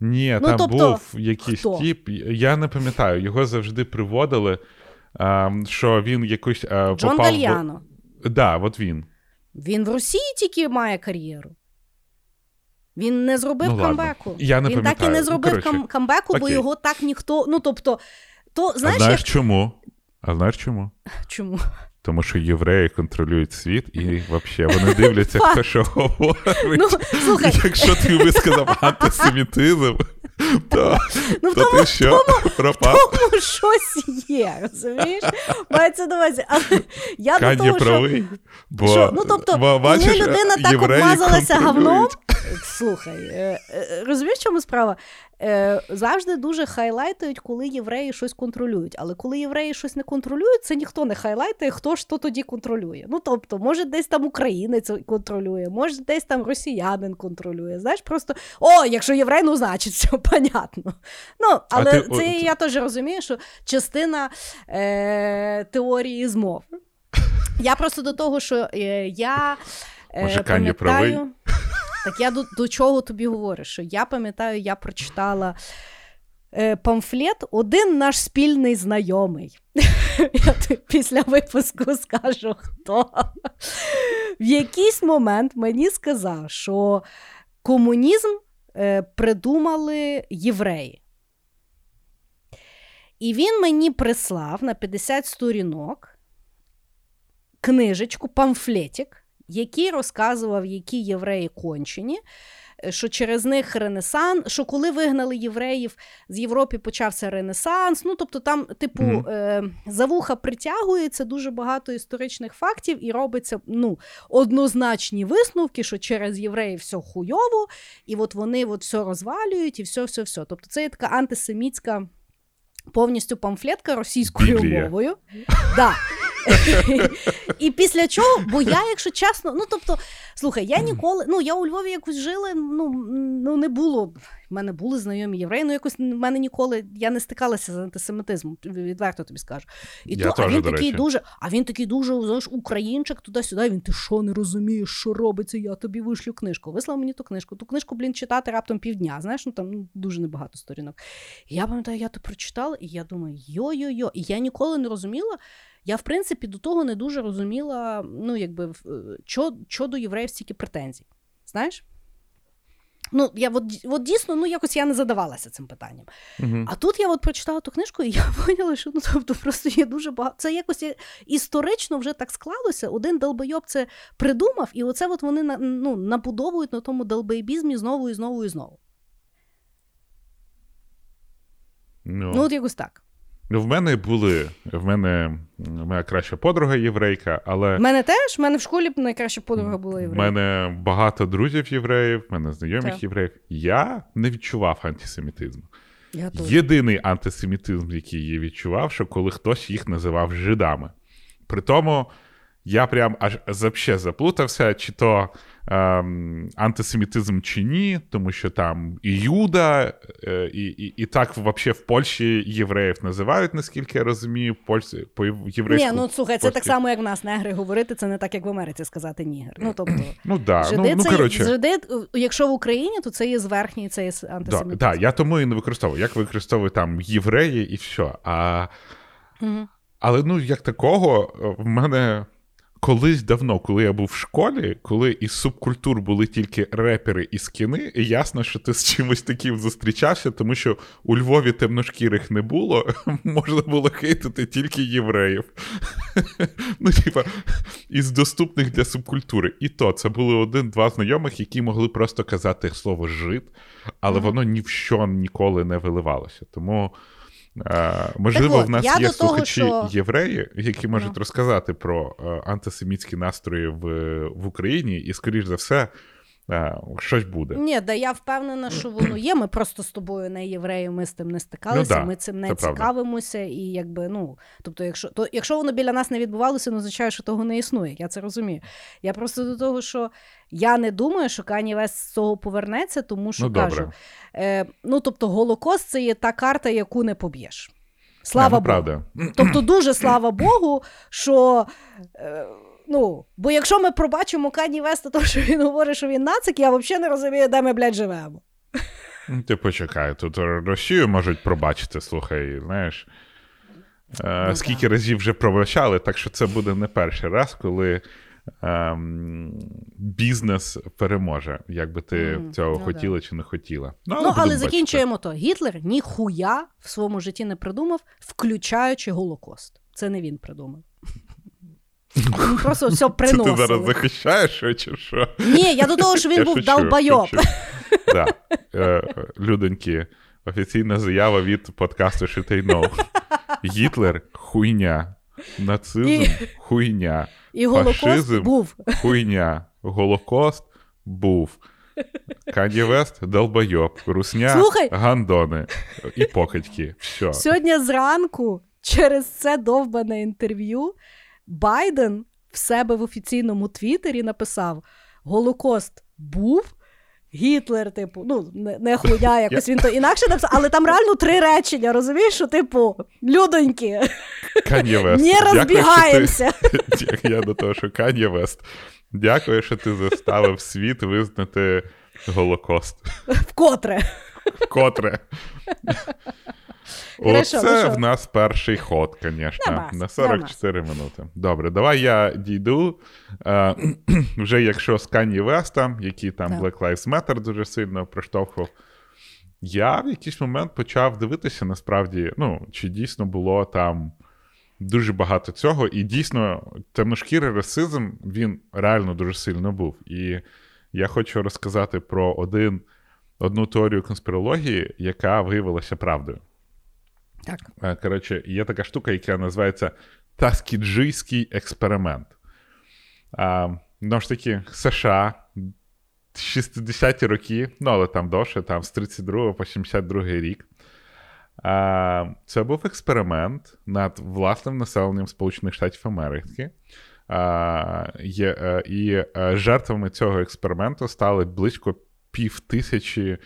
Ні, Ну, там тобто, був якийсь хто? тіп, я не пам'ятаю, його завжди приводили, ем, що він якусь е, Джон попав Гальяно. В... Да, от він. Він в Росії тільки має кар'єру. Він не зробив Ну, камбеку. Я не він так і не Ну, зробив коротше, кам- камбеку, бо його так ніхто. Ну тобто, то знаєш, знаєш як... чому? А знаєш чому? чому? Тому що євреї контролюють світ і взагалі вони дивляться, хто що говорить. Ну, слухай, Якщо ти висказав антисемітизм, то, ну в то тому, ти що пропав? тому щось є, розумієш? Мається на увазі. Але я до Канє того, що. Бо, Що, ну, тобто, бо, бачиш, коли людина так обмазалася говном, слухай, е, е, розумієш, в чому справа? Е, завжди дуже хайлайтують, коли євреї щось контролюють. Але коли євреї щось не контролюють, це ніхто не хайлайтує, хто ж то тоді контролює. Ну тобто, може, десь там українець контролює, може, десь там росіянин контролює. Знаєш, просто о, якщо єврей, ну значить, все понятно. Ну, але ти- це о, я теж розумію, що частина е, теорії змов. (laughs) Я просто до того, що е, я е, Може, правий? Так я до, до чого тобі говорю? Що я пам'ятаю, я прочитала е, памфлет один наш спільний знайомий. (laughs) Я після випуску скажу, хто. в якийсь момент мені сказав, що комунізм е, придумали євреї. І він мені прислав на 50 сторінок книжечку, памфлетик, який розказував, які євреї кончені. Е, що через них Ренесанс, що коли вигнали євреїв з Європи, почався Ренесанс. Ну тобто, там, типу, mm-hmm. за вуха притягується дуже багато історичних фактів і робиться ну, однозначні висновки, що через євреїв все хуйово, і от вони от все розвалюють, і все, все, все. Тобто, це є така антисемітська повністю памфлетка російською Біблія. мовою. (laughs) Да. (laughs) І після чого, бо я, якщо чесно, ну тобто, слухай, я ніколи, ну я у Львові якось жила, ну ну не було. В мене були знайомі євреї, ну якось в мене ніколи я не стикалася з антисемітизмом, відверто тобі скажу. І Я то, а він до такий речі. дуже, а він такий дуже знаєш, українчик туди-сюди. Він ти що не розумієш, що робиться? Я тобі вишлю книжку. Вислав мені ту книжку. Ту книжку, блін, читати раптом півдня. Знаєш, ну там ну, дуже небагато сторінок. І я пам'ятаю, я то прочитала, і я думаю, йо-йо-йо. І я ніколи не розуміла. Я, в принципі, до того не дуже розуміла, ну, якби, що до євреїв стільки претензій. Знаєш? Ну, я от, от дійсно, ну якось я не задавалася цим питанням. Угу. А тут я от прочитала ту книжку, і (laughs) я поняла, що ну тобто просто є дуже багато. Це якось історично вже так склалося. Один долбойоб це придумав, і оце от вони ну, набудовують на тому долбойбізмі знову і знову і знову. Ну, ну от якось так. Ну, в мене були. В мене моя краща подруга єврейка, але. В мене теж, в мене в школі найкраща подруга була єврейка. В мене багато друзів євреїв, в мене знайомих Так. євреїв. Я не відчував антисемітизму. Я. Єдиний антисемітизм, який я відчував, що коли хтось їх називав жидами. При тому я прям аж вообще заплутався, чи то ем, антисемітизм чи ні, тому що там і Юда, е, і, і, і так взагалі в Польщі євреїв називають, наскільки я розумію, Польщі, по єврейську. Ні, ну слухай, це так само, як в нас негри говорити, це не так, як в Америці сказати нігер. Ну тобто, Ну да, жиди, ну, ну це коротше. жиди, якщо в Україні, то це є зверхній, це є Да, антисемітизм. да, я тому і не використовую. Як використовую там євреї і все. А... Мгм. Але ну, як такого, в мене колись давно, коли я був в школі, коли із субкультур були тільки репери і скіни, і ясно, що ти з чимось таким зустрічався, тому що у Львові темношкірих не було, (laughs) можна було хейтити тільки євреїв. (laughs) Ну, типа, із доступних для субкультури. І то це були один-два знайомих, які могли просто казати слово жид, але воно ні в що ніколи не виливалося. Тому. Е, можливо, от, в нас є слухачі того, що- євреї, які можуть Ну. розказати про е, антисемітські настрої в, в Україні, і, скоріш за все, е, щось буде. Ні, да я впевнена, що воно є. Ми просто з тобою не євреї, ми з тим не стикалися, Ну да, ми цим не цікавимося. І якби, ну, тобто, якщо, то, якщо воно біля нас не відбувалося, не означає, що того не існує. Я це розумію. Я просто до того, що я не думаю, що Кані Вест з цього повернеться, тому що Ну, кажу, е, ну тобто, Голокост це є та карта, яку не поб'єш. Слава Не, ну, Богу. правда. Тобто, дуже слава Богу, що. Е, Ну, бо якщо ми пробачимо Кані Веста, то що він говорить, що він нацик, я взагалі не розумію, де ми, блядь, живемо. Ну, Ти почекай, тут Росію можуть пробачити, слухай, знаєш. Е, Ну, скільки так. разів вже пробачали, так що це буде не перший раз, коли ем, бізнес переможе, як би ти Мгм, цього ну, хотіла чи не хотіла. Ну, але бачити. закінчуємо то. Гітлер ніхуя в своєму житті не придумав, включаючи Голокост. Це не він придумав. Він просто все Це ти зараз захищаєш чи що? Ні, я до того, що він Я був шучу, долбойоб. шучу. Да. Е, Людоньки, офіційна заява від подкасту Know. Гітлер хуйня. Нацизм І- хуйня. І Голокост Фашизм. був. Хуйня. Голокост був. Кані Вест долбойоб. Русня Слухай. гандони. І покидьки. Все. Сьогодні зранку через це довбане інтерв'ю Байден в себе в офіційному твіттері написав: Голокост був. Гітлер, типу, ну, не, не хуйня, якось він то інакше написав, але там реально три речення, розумієш, що, типу, людоньки, не розбігаємося. (laughs) Я до того, що Кані Вест. Дякую, що ти заставив світ визнати Голокост. Вкотре. Котре. Хорошо, Оце ну в нас перший ход, звісно, на 44 минути. Добре, давай я дійду. Е, (clears throat) вже якщо з Кані Веста, який там Так. Black Lives Matter дуже сильно проштовхував. Я в якийсь момент почав дивитися, насправді, ну, чи дійсно було там дуже багато цього, і дійсно темношкірий расизм він реально дуже сильно був. І я хочу розказати про один, одну теорію конспірології, яка виявилася правдою. Так. Е, Коротше, є така штука, яка називається Таскіджийський експеримент. А, ну ж таки, США 60-ті роки, ну але там довше, там з 32 по 72 рік. А, це був експеримент над власним населенням Сполучених Штатів Америки. А, є, е, і е, жертвами цього експерименту стали близько пів тисячі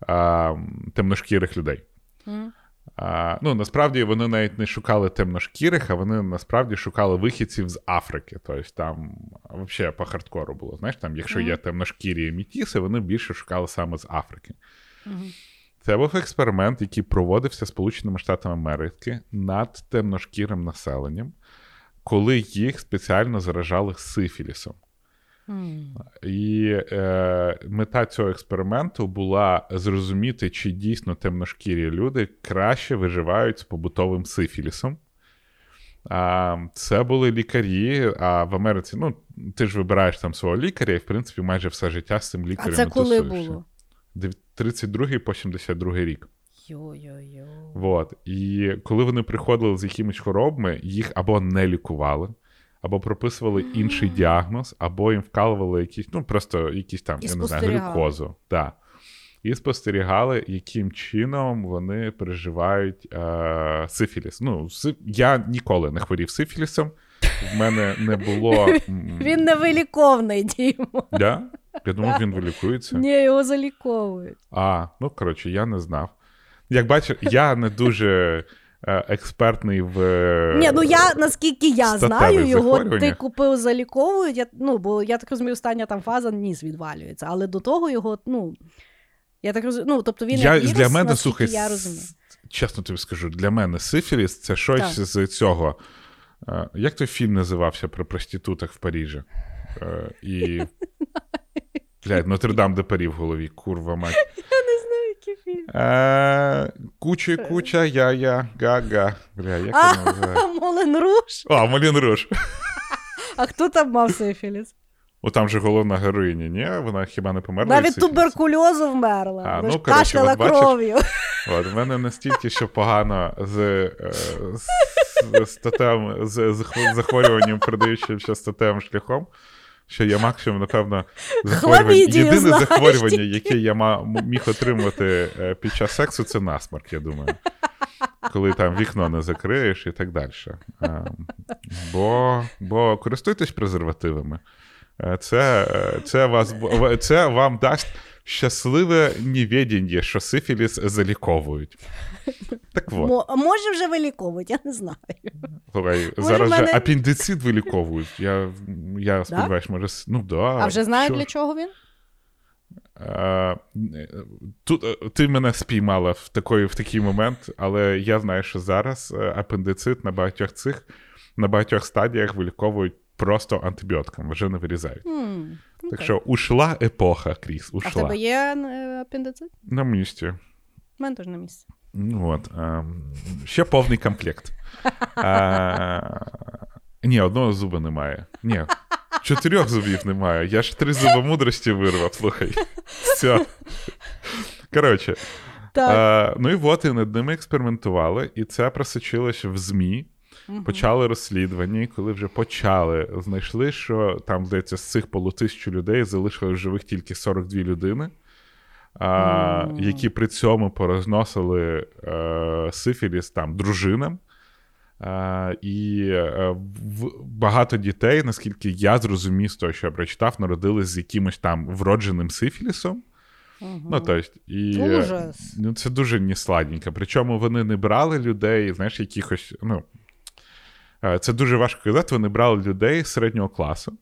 а, темношкірих людей. М. А, ну, насправді вони навіть не шукали темношкірих, а вони насправді шукали вихідців з Африки. Тобто там взагалі по хардкору було. Знаєш, там, якщо є темношкірі мітіси, вони більше шукали саме з Африки. Мгм. Це був експеримент, який проводився Сполученими Штатами Америки над темношкірим населенням, коли їх спеціально заражали сифілісом. І е, мета цього експерименту була зрозуміти, чи дійсно темношкірі люди краще виживають з побутовим сифілісом. А, це були лікарі, а в Америці, ну, ти ж вибираєш там свого лікаря, і в принципі майже все життя з цим А лікарем. це коли тусуєшся. було? Дев- 32 по 72 рік. Йо-йо-йо. Вот. І коли вони приходили з якимись хворобами, їх або не лікували, або прописували інший діагноз, або їм вкалували якісь, ну просто якісь там, І я не знаю, глюкозу. Да. І спостерігали, яким чином вони переживають е- сифіліс. Ну, си... я ніколи не хворів сифілісом. В мене не було. (laughs) Він невиліковний, Дімо. Да? Я думав, він вилікується. Ні, його заліковують. А, ну коротше, я не знав. Як бачиш, я не дуже експертний в. е, Ні, ну я наскільки я знаю, його ти купив заліковують. Я, ну, бо я так розумію, остання там фаза ніс відвалюється. Але до того його, ну. Я так розумію, ну, тобто він я, вірус, для мене, слухай, я розумію. чесно тобі скажу, для мене сифіліс це щось Так. з цього. е, Як той фільм називався про проституток в Парижі? Е, І. (laughs) Блядь, Нотр-Дам де Парі в голові, курва мать. Який фільм. Е, Куча, куча, я-я, га-га. Бля, як? Молен Руш. А, (laughs) Молін Руш. А хто там мав сифіліс? О, там же головна героїня, ні? Вона хіба не померла? Навіть туберкульозу вмерла. А, ну, коротше, кашляла от бачиш, кров'ю. От, в мене настільки ще погано з, е, з, з, з хво- захворюванням, передаючим ще статевим шляхом, що я максимум, напевно, (laughs) захворювання. Єдине знаєш захворювання, яке я міг отримати е, під час сексу, це насморк, я думаю. Коли там вікно не закриєш і так далі. Е, Бо, бо користуйтесь презервативами. Е, Це, е, це, вас, це вам дасть щасливе невідіння, що сифіліс заліковують. Так от, Мо- а може вже виліковують, я не знаю. слухай, Може, зараз мене- же апендицит виліковують. Я, я сподіваюся, може. с- Ну да. А вже знають, що для чого він? Е, Тут е, ти мене спіймала в такий, в такий момент, але я знаю, що зараз е, апендицит на багатьох цих на багатьох стадіях виліковують просто антибіотиками, вже не вирізають. М, Так що ушла епоха, Кріс, А в тебе є е, апендицит? На місці. У мене теж на місці. Ну от. ем, ще повний комплект. Е, ні, одного зуба немає. Ні. Чотирьох зубів немає. Я ж три зуба мудрості вирвав, слухай. Все. Коротше, Так. Е, ну і от і над ними експериментували, і це просочилося в ЗМІ. Мгм. Почали розслідування, і коли вже почали, знайшли, що там, здається, з цих полутисячу людей залишилось живих тільки 42 людини, а, Мгм. які при цьому порозносили е, сифіліс там дружинам. А, і е, в, багато дітей, наскільки я зрозумів з того, що я прочитав, народились з якимось там вродженим сифілісом. Мгм. Ну, тобто, і, е, Ужас. Ну, це дуже несладненько. Причому вони не брали людей, знаєш, якихось. Ну, це дуже важко казати. Вони брали людей середнього класу,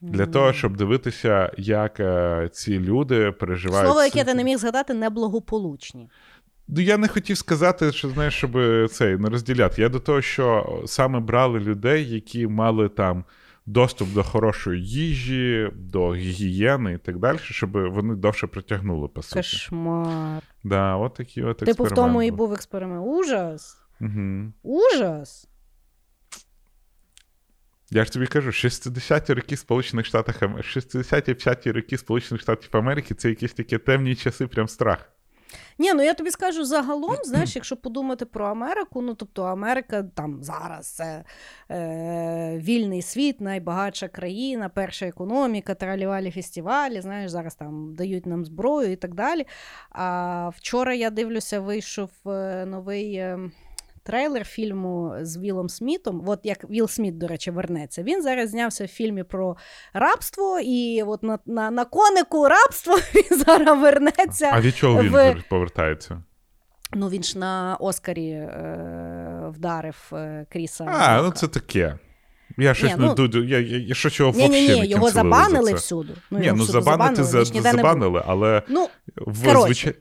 для того, щоб дивитися, як е, ці люди переживають. Слово, яке ти не міг згадати, неблагополучні. Ну, я не хотів сказати, що знаєш, щоб цей не розділяти. Я до того, що саме брали людей, які мали там доступ до хорошої їжі, до гігієни і так далі, щоб вони довше притягнули, по суті. Кошмар. Да, от такі от Типу, в тому і був експеримент. Ужас. Угу. Ужас. Я ж тобі кажу, 60-ті роки Сполучених Штатів Ам- 60-ті 50-ті роки Сполучених Штатів Америки це якісь такі темні часи, прям страх. Ні, ну я тобі скажу загалом, знаєш, якщо подумати про Америку, ну тобто Америка там зараз це е, вільний світ, найбагатша країна, перша економіка, тралівалі фестивалі, знаєш, зараз там дають нам зброю і так далі. А вчора я дивлюся, вийшов е, новий. Трейлер фільму з Вілом Смітом, от як Віл Сміт, до речі, вернеться. Він зараз знявся в фільмі про рабство, і от на, на, на конику рабство (laughs) він зараз вернеться. А від чого він в- повертається? Ну, він ж на Оскарі е, вдарив е, Кріса. А, ну це таке. Я щось не ну- дуже. Я, я, я щось його Ні, ні, ні, не його забанили всюди. Ні, ну його всюди забанити не забанили, але Ну, в, звичай...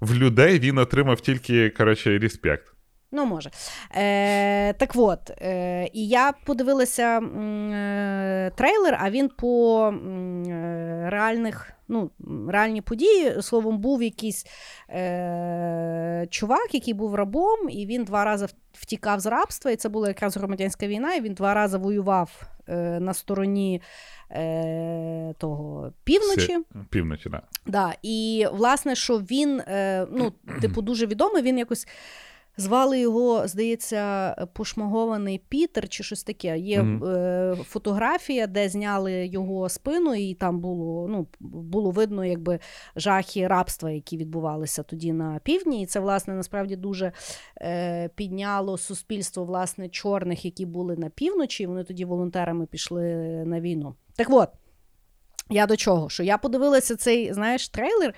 в людей він отримав тільки, коротше, респект. Ну, може. Е, так от, е, і я подивилася е, трейлер, а він по е, реальних, ну, реальні події. Словом, був якийсь е, чувак, який був рабом, і він два рази втікав з рабства, і це була якраз громадянська війна, і він два рази воював е, на стороні е, того півночі. Півночі, да. Да, і власне, що він, е, ну, типу, дуже відомий, він якось. Звали його, здається, пошмагований Пітер чи щось таке. Є е, фотографія, де зняли його спину, і там було, ну, було видно якби жахи рабства, які відбувалися тоді на півдні. І це, власне, насправді дуже е, підняло суспільство власне, чорних, які були на півночі. і Вони тоді волонтерами пішли на війну. Так от, я до чого? Що я подивилася цей, знаєш, трейлер.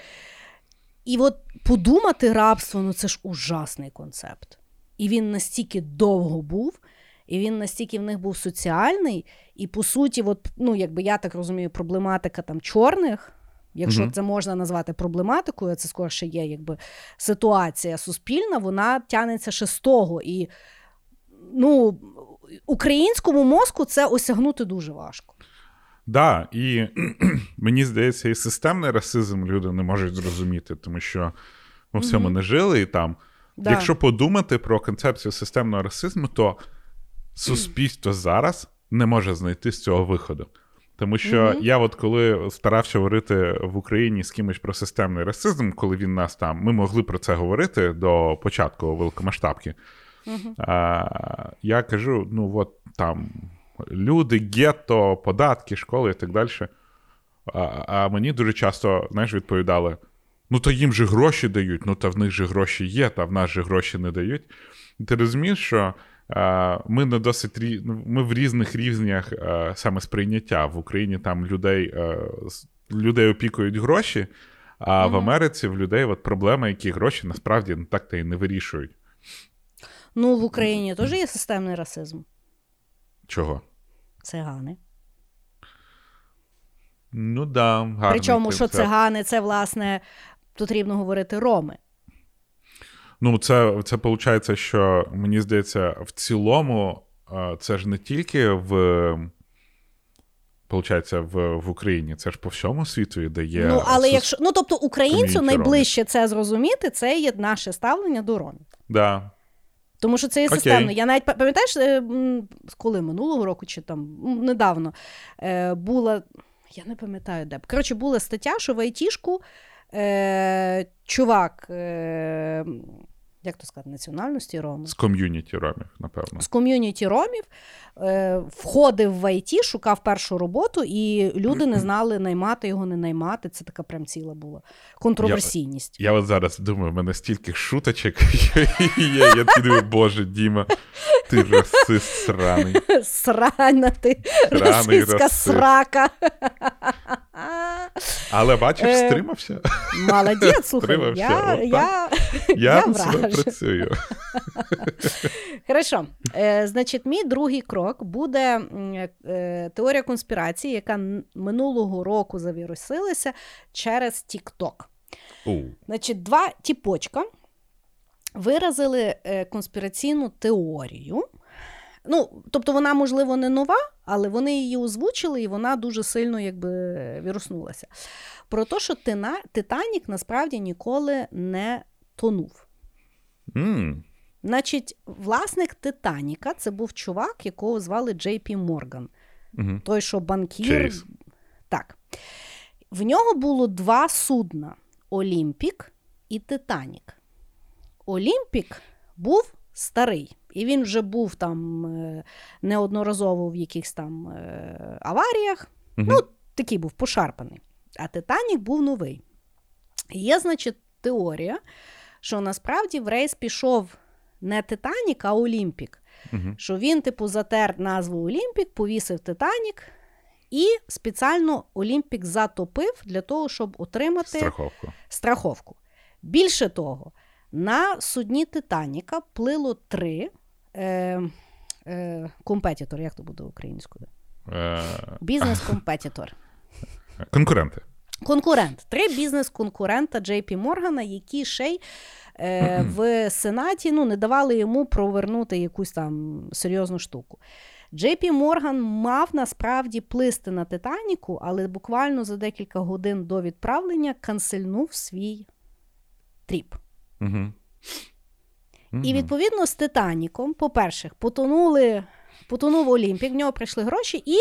І от подумати рабство, ну це ж ужасний концепт. І він настільки довго був, і він настільки в них був соціальний, і по суті, от, ну, якби я так розумію, проблематика там чорних, якщо Мгм. це можна назвати проблематикою, це скорше є якби ситуація суспільна, вона тягнеться ще з того. І ну, українському мозку це осягнути дуже важко. Да, і (clears throat) мені здається, і системний расизм люди не можуть зрозуміти, тому що ми в цьому Мгм. не жили і там. Да. Якщо подумати про концепцію системного расизму, то суспільство зараз не може знайти з цього виходу. Тому що Мгм. я, от коли старався говорити в Україні з кимось про системний расизм, коли він нас там, ми могли про це говорити до початку великомасштабки. Мгм. А, я кажу: ну, от там люди, гетто, податки, школи і так далі. А, а мені дуже часто, знаєш, відповідали: ну, то їм же гроші дають, ну та в них же гроші є, та в нас же гроші не дають. І ти розумієш, що а, ми не досить ми в різних рівнях а, саме сприйняття. В Україні там людей, а, людей опікують гроші, а в Америці в людей от проблеми, які гроші насправді ну, так та й не вирішують. Ну, в Україні теж є системний расизм. Чого? Цигани. Ну да, гарний Причому, що концепт. цигани, це, власне, потрібно говорити роми. Ну, це, це виходить, що мені здається, в цілому це ж не тільки в. Получається, в, в Україні, це ж по всьому світу де є. ну, але сус- якщо, ну, тобто, українцю найближче це зрозуміти, це є наше ставлення до ромів. Да. Тому що це є системно. системно. Я навіть па- пам'ятаєш, е, коли минулого року чи там недавно е, була. Я не пам'ятаю де. Коротше, була стаття, що в айтішку е, чувак, е, як то сказати, національності Роми. З ком'юніті ромів, напевно. з ком'юніті ромів е, входив в ІТ, шукав першу роботу, і люди не (clears throat) знали наймати його, не наймати. Це така прям ціла була контроверсійність. Я от зараз думаю, в мене стільки шуточок є. (laughs) Я думаю, боже, Діма, ти расист сраний. (laughs) Срана ти Сраний російська срака. Але бачиш, Е, стримався. Молодець, слухай, я, я, Я я на себе вражу. Працюю. (laughs) Хорошо. Е, значить, мій другий крок буде е, теорія конспірації, яка минулого року завірусилася через TikTok. Значить, два тіпочка виразили е, конспіраційну теорію. Ну, тобто вона, можливо, не нова, але вони її озвучили, і вона дуже сильно якби віруснулася. Про те, що Титанік насправді ніколи не тонув. М. Значить, власник Титаніка це був чувак, якого звали Джей Пі Морган. Мгм. Той, що банкір. Чейз. Так. В нього було два судна: Олімпік і Титанік. Олімпік був старий, і він вже був там е, неодноразово в якихось там е, аваріях. Мгм. Ну, такий був пошарпаний. А Титанік був новий. Є, значить, теорія, що насправді в рейс пішов не Титанік, а Олімпік. Мгм. Що він, типу, затер назву Олімпік, повісив Титанік, і спеціально Олімпік затопив для того, щоб отримати Страховку. страховку. Більше того, на судні Титаніка плило три е, е, компетітор, як то буде українською? Е, Бізнес-компетітор. Конкуренти. Конкурент. Три бізнес-конкурента Джей Пі Моргана, які ще й е, в Сенаті ну, не давали йому провернути якусь там серйозну штуку. Джей Пі Морган мав насправді плисти на Титаніку, але буквально за декілька годин до відправлення канцельнув свій тріп. Угу. І відповідно з Титаніком, по-перше, потонули, потонув Олімпік, в нього прийшли гроші і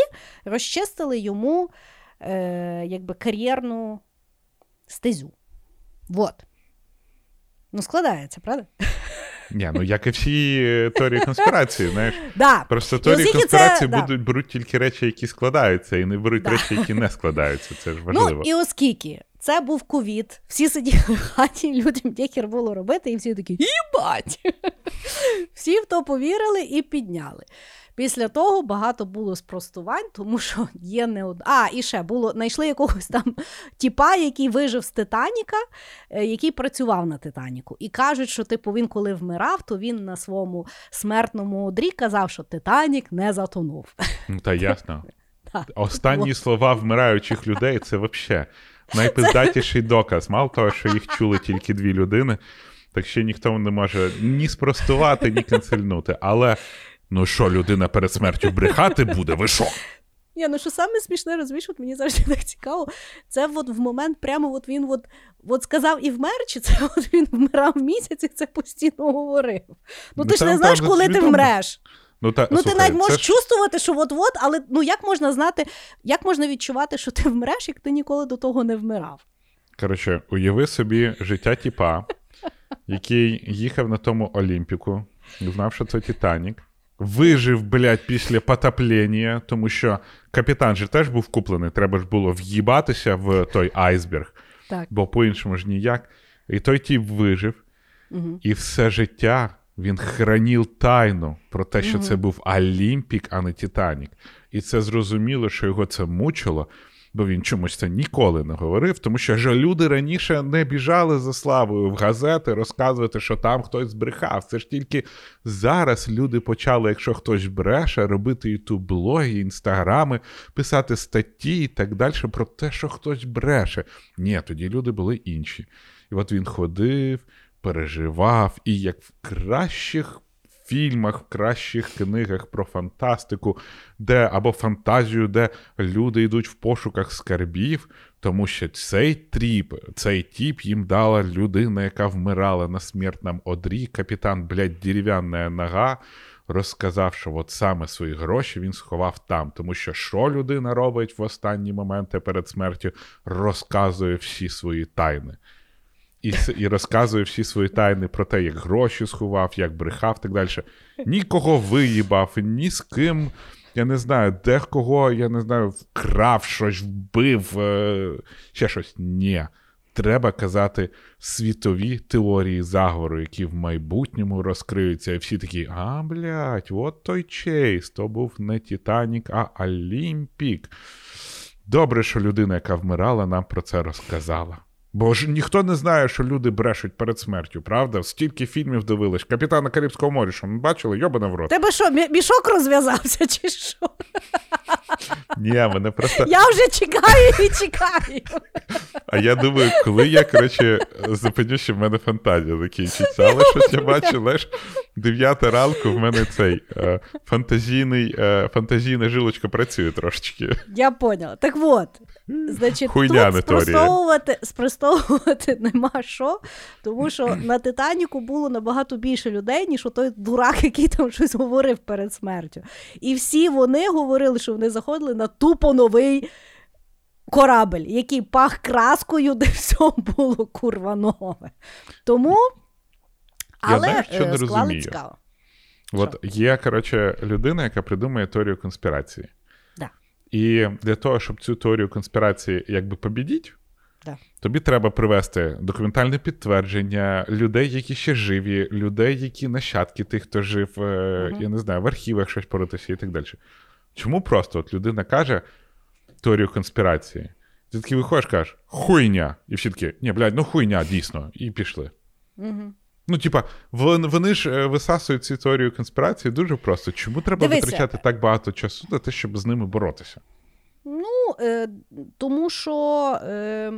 розчистили йому е, якби кар'єрну стезю. Вот. Ну, складається, правда? Ні, ну як і всі е, теорії конспірації, знаєш. (laughs) Да. Просто теорії конспірації це- будуть беруть тільки речі, які складаються, і не беруть Да. речі, які не складаються. Це ж важливо. Ну, і оскільки це був ковід, всі сиділи в хаті, людям декір було робити, і всі такі їбать! (laughs) Всі в то повірили і підняли. Після того багато було спростувань, тому що є не од... А, і ще було, знайшли якогось там тіпа, який вижив з Титаніка, е, який працював на Титаніку. І кажуть, що типу він коли вмирав, то він на своєму смертному одрі казав, що Титанік не затонув. Ну, та ясно. (laughs) Останні слова вмираючих людей це взагалі найпиздатіший доказ. Мало того, що їх чули тільки дві людини, так ще ніхто не може ні спростувати, ні канцельнути. Але ну що, людина перед смертю брехати буде? Ви що? Ні, ну що саме смішне, розумієш, от мені завжди так цікаво. Це от в момент прямо от він от, от сказав і вмер, чи це от він вмирав місяць і це постійно говорив. Ну Ну, ти ж не знаєш, коли ти вмреш. Ну, та, Ну ти слухай, навіть можеш ж- чувствувати, що от-от, але ну як можна знати, як можна відчувати, що ти вмреш, як ти ніколи до того не вмирав? Коротше, уяви собі життя тіпа, який їхав на тому Олімпіку, знав, що це Титанік. Вижив, блядь, після потоплення, тому що капітан же теж був куплений, треба ж було в'їбатися в той айсберг, Так. бо по-іншому ж ніяк. І той тіп вижив, Угу. і все життя він хранів тайну про те, що це був Олімпік, а не Титанік. І це зрозуміло, що його це мучило, бо він чомусь це ніколи не говорив, тому що ж люди раніше не біжали за славою в газети розказувати, що там хтось збрехав. Це ж тільки зараз люди почали, якщо хтось бреше, робити ютуб-блоги, інстаграми, писати статті і так далі про те, що хтось бреше. Ні, тоді люди були інші. І от він ходив, переживав, і як в кращих фільмах, в кращих книгах про фантастику, де або фантазію, де люди йдуть в пошуках скарбів, тому що цей тріп, цей тіп їм дала людина, яка вмирала на смертному одрі, капітан, блядь, дерев'яна нога. Розказав, що от саме свої гроші він сховав там, тому що що людина робить в останні моменти перед смертю, розказує всі свої тайни. І, і розказує всі свої тайни про те, як гроші сховав, як брехав, так далі. Нікого виїбав, ні з ким, я не знаю, де кого, я не знаю, вкрав щось, вбив, е, ще щось. Ні. Треба казати світові теорії заговору, які в майбутньому розкриються, і всі такі: а, блядь, от той Чейз, то був не Титанік, а Олімпік. Добре, що людина, яка вмирала, нам про це розказала. Бо ж ніхто не знає, що люди брешуть перед смертю, правда? Стільки фільмів дивились. Капітана Карибського моря, що ми бачили, йобане в рот. Тебе що, мішок розв'язався, чи що? Ні, мене просто. Я вже чекаю і чекаю. А я думаю, коли я, коротше, зупиню, що в мене фантазія закінчиться. Але щось я бачу, знаєш, 9 ранку в мене цей е, фантазійний, е, фантазійна жилочка працює трошечки. Я поняла. Так от, значить, Хуйня тут спростовувати, спростовувати (laughs) нема що, тому що на Титаніку було набагато більше людей, ніж той дурак, який там щось говорив перед смертю. І всі вони говорили, що вони заходили на тупо новий корабель, який пах краскою, де все було курва нове. Тому. Я Але знаю, що е, не склали розумію. цікаво. От є, коротше, людина, яка придумує теорію конспірації. І для того, щоб цю теорію конспірації якби побідіть, Да. тобі треба привести документальне підтвердження людей, які ще живі, людей, які нащадки тих, хто жив, Мгм. я не знаю, в архівах щось поритися і так далі. Чому просто от людина каже теорію конспірації? Ти такий виходиш, кажеш, хуйня. І всі такі, ні, блядь, ну хуйня, дійсно. І пішли. Угу. Ну, типа, вони ж е, висасують цю теорію конспірації дуже просто. Чому треба Дивися. витрачати так багато часу на те, щоб з ними боротися? Ну, е, тому що е,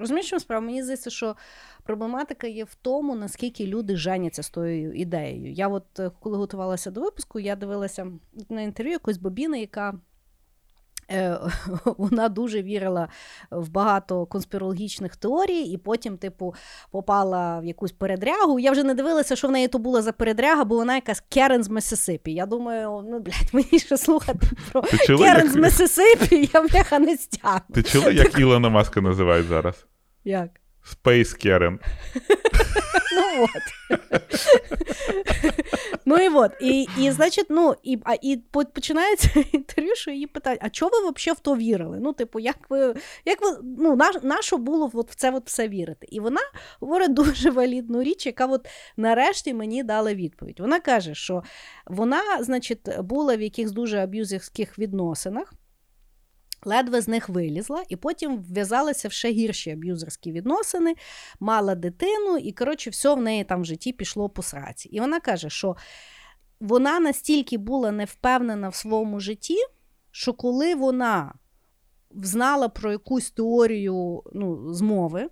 розумієш, справа? Мені здається, що проблематика є в тому, наскільки люди женяться з тою ідеєю. Я от е, коли готувалася до випуску, я дивилася на інтерв'ю якоїсь бобіни, яка. Е, (laughs) Вона дуже вірила в багато конспірологічних теорій, і потім, типу, попала в якусь передрягу. Я вже не дивилася, що в неї то була за передряга, бо вона якась Керен з Месисипі. Я думаю, ну блядь, мені ще слухати про Керен з Месисипі, я бляха не стягну. ти чула, як Ілона Маска називають зараз? Як? Karen. (laughs) Ну от. ну і от. І, і значить, ну, і, а, і починається інтерв'ю, (laughs) що її питають, а чого ви взагалі в то вірили? Ну, типу, як ви, як ви, ну, на, на було от в це от все вірити? І вона говорить дуже валідну річ, яка от нарешті мені дала відповідь. Вона каже, що вона, значить, була в якихось дуже аб'юзівських відносинах. Ледве з них вилізла, і потім вв'язалася в ще гірші аб'юзерські відносини, мала дитину, і, коротше, все в неї там в житті пішло по сраці. І вона каже, що вона настільки була невпевнена в своєму житті, що коли вона знала про якусь теорію ну, змови,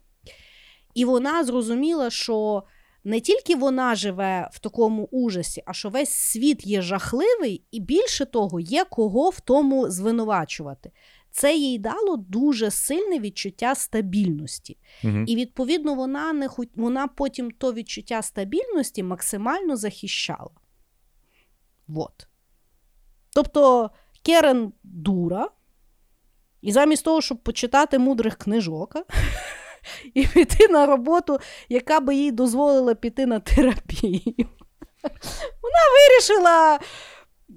і вона зрозуміла, що не тільки вона живе в такому ужасі, а що весь світ є жахливий, і більше того, є кого в тому звинувачувати. Це їй дало дуже сильне відчуття стабільності. Угу. І відповідно вона не хот... вона потім то відчуття стабільності максимально захищала. Вот. Тобто Керен дура, і замість того, щоб почитати мудрих книжок (laughs) і піти на роботу, яка би їй дозволила піти на терапію, (laughs) вона вирішила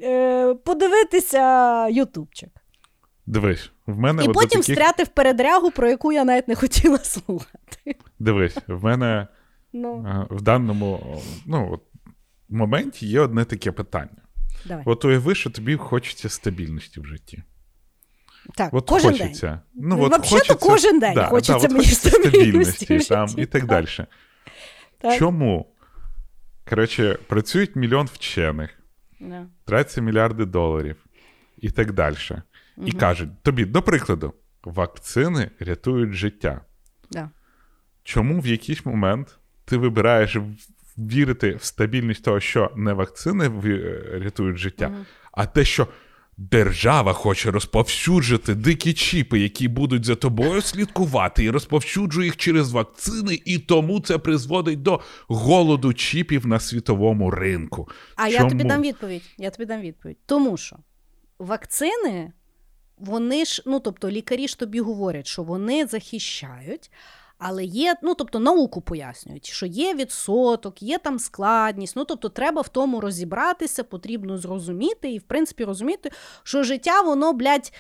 е, подивитися Ютубчик. Дивись, в мене І от потім таких... встряти в передрягу, про яку я навіть не хотіла слухати. Дивись, в мене Ну, е, в даному ну, от, моменті є одне таке питання. давай. От уяви, що тобі хочеться стабільності в житті. Так, От кожен хочеться. Ну, Ну, от взагалі-то хочеться, кожен день хочеться от мені хочеться стабільності в там, і так далі. Так. Чому? Коротше, працюють мільйон вчених, Да. тратяться мільярди доларів і так далі. І кажуть тобі, до прикладу, вакцини рятують життя. Да. Чому в якийсь момент ти вибираєш вірити в стабільність того, що не вакцини рятують життя, Мгм. а те, що держава хоче розповсюджити дикі чіпи, які будуть за тобою слідкувати, і розповсюджує їх через вакцини, і тому це призводить до голоду чіпів на світовому ринку. А я тобі дам відповідь. Я тобі дам відповідь. Тому що вакцини, вони ж, ну тобто, лікарі ж тобі говорять, що вони захищають. Але є, ну тобто науку пояснюють, що є відсоток, є там складність. Ну тобто, треба в тому розібратися, потрібно зрозуміти, і в принципі розуміти, що життя, воно, блядь,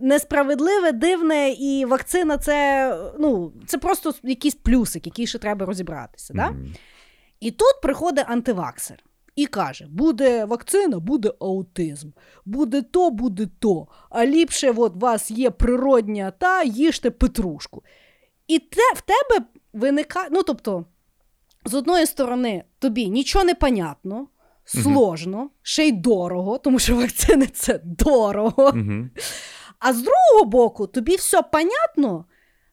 несправедливе, дивне, і вакцина це, ну, це просто якийсь плюсик, який ще треба розібратися. Да? Мгм. І тут приходить антиваксер. І каже: буде вакцина, буде аутизм, буде то, буде то. А ліпше, от у вас є природня та їжте петрушку. І те, в тебе виникає. Ну, тобто, з одної сторони, тобі нічого не понятно, сложно, ще й дорого, тому що вакцини це дорого. Угу. А з другого боку, тобі все понятно,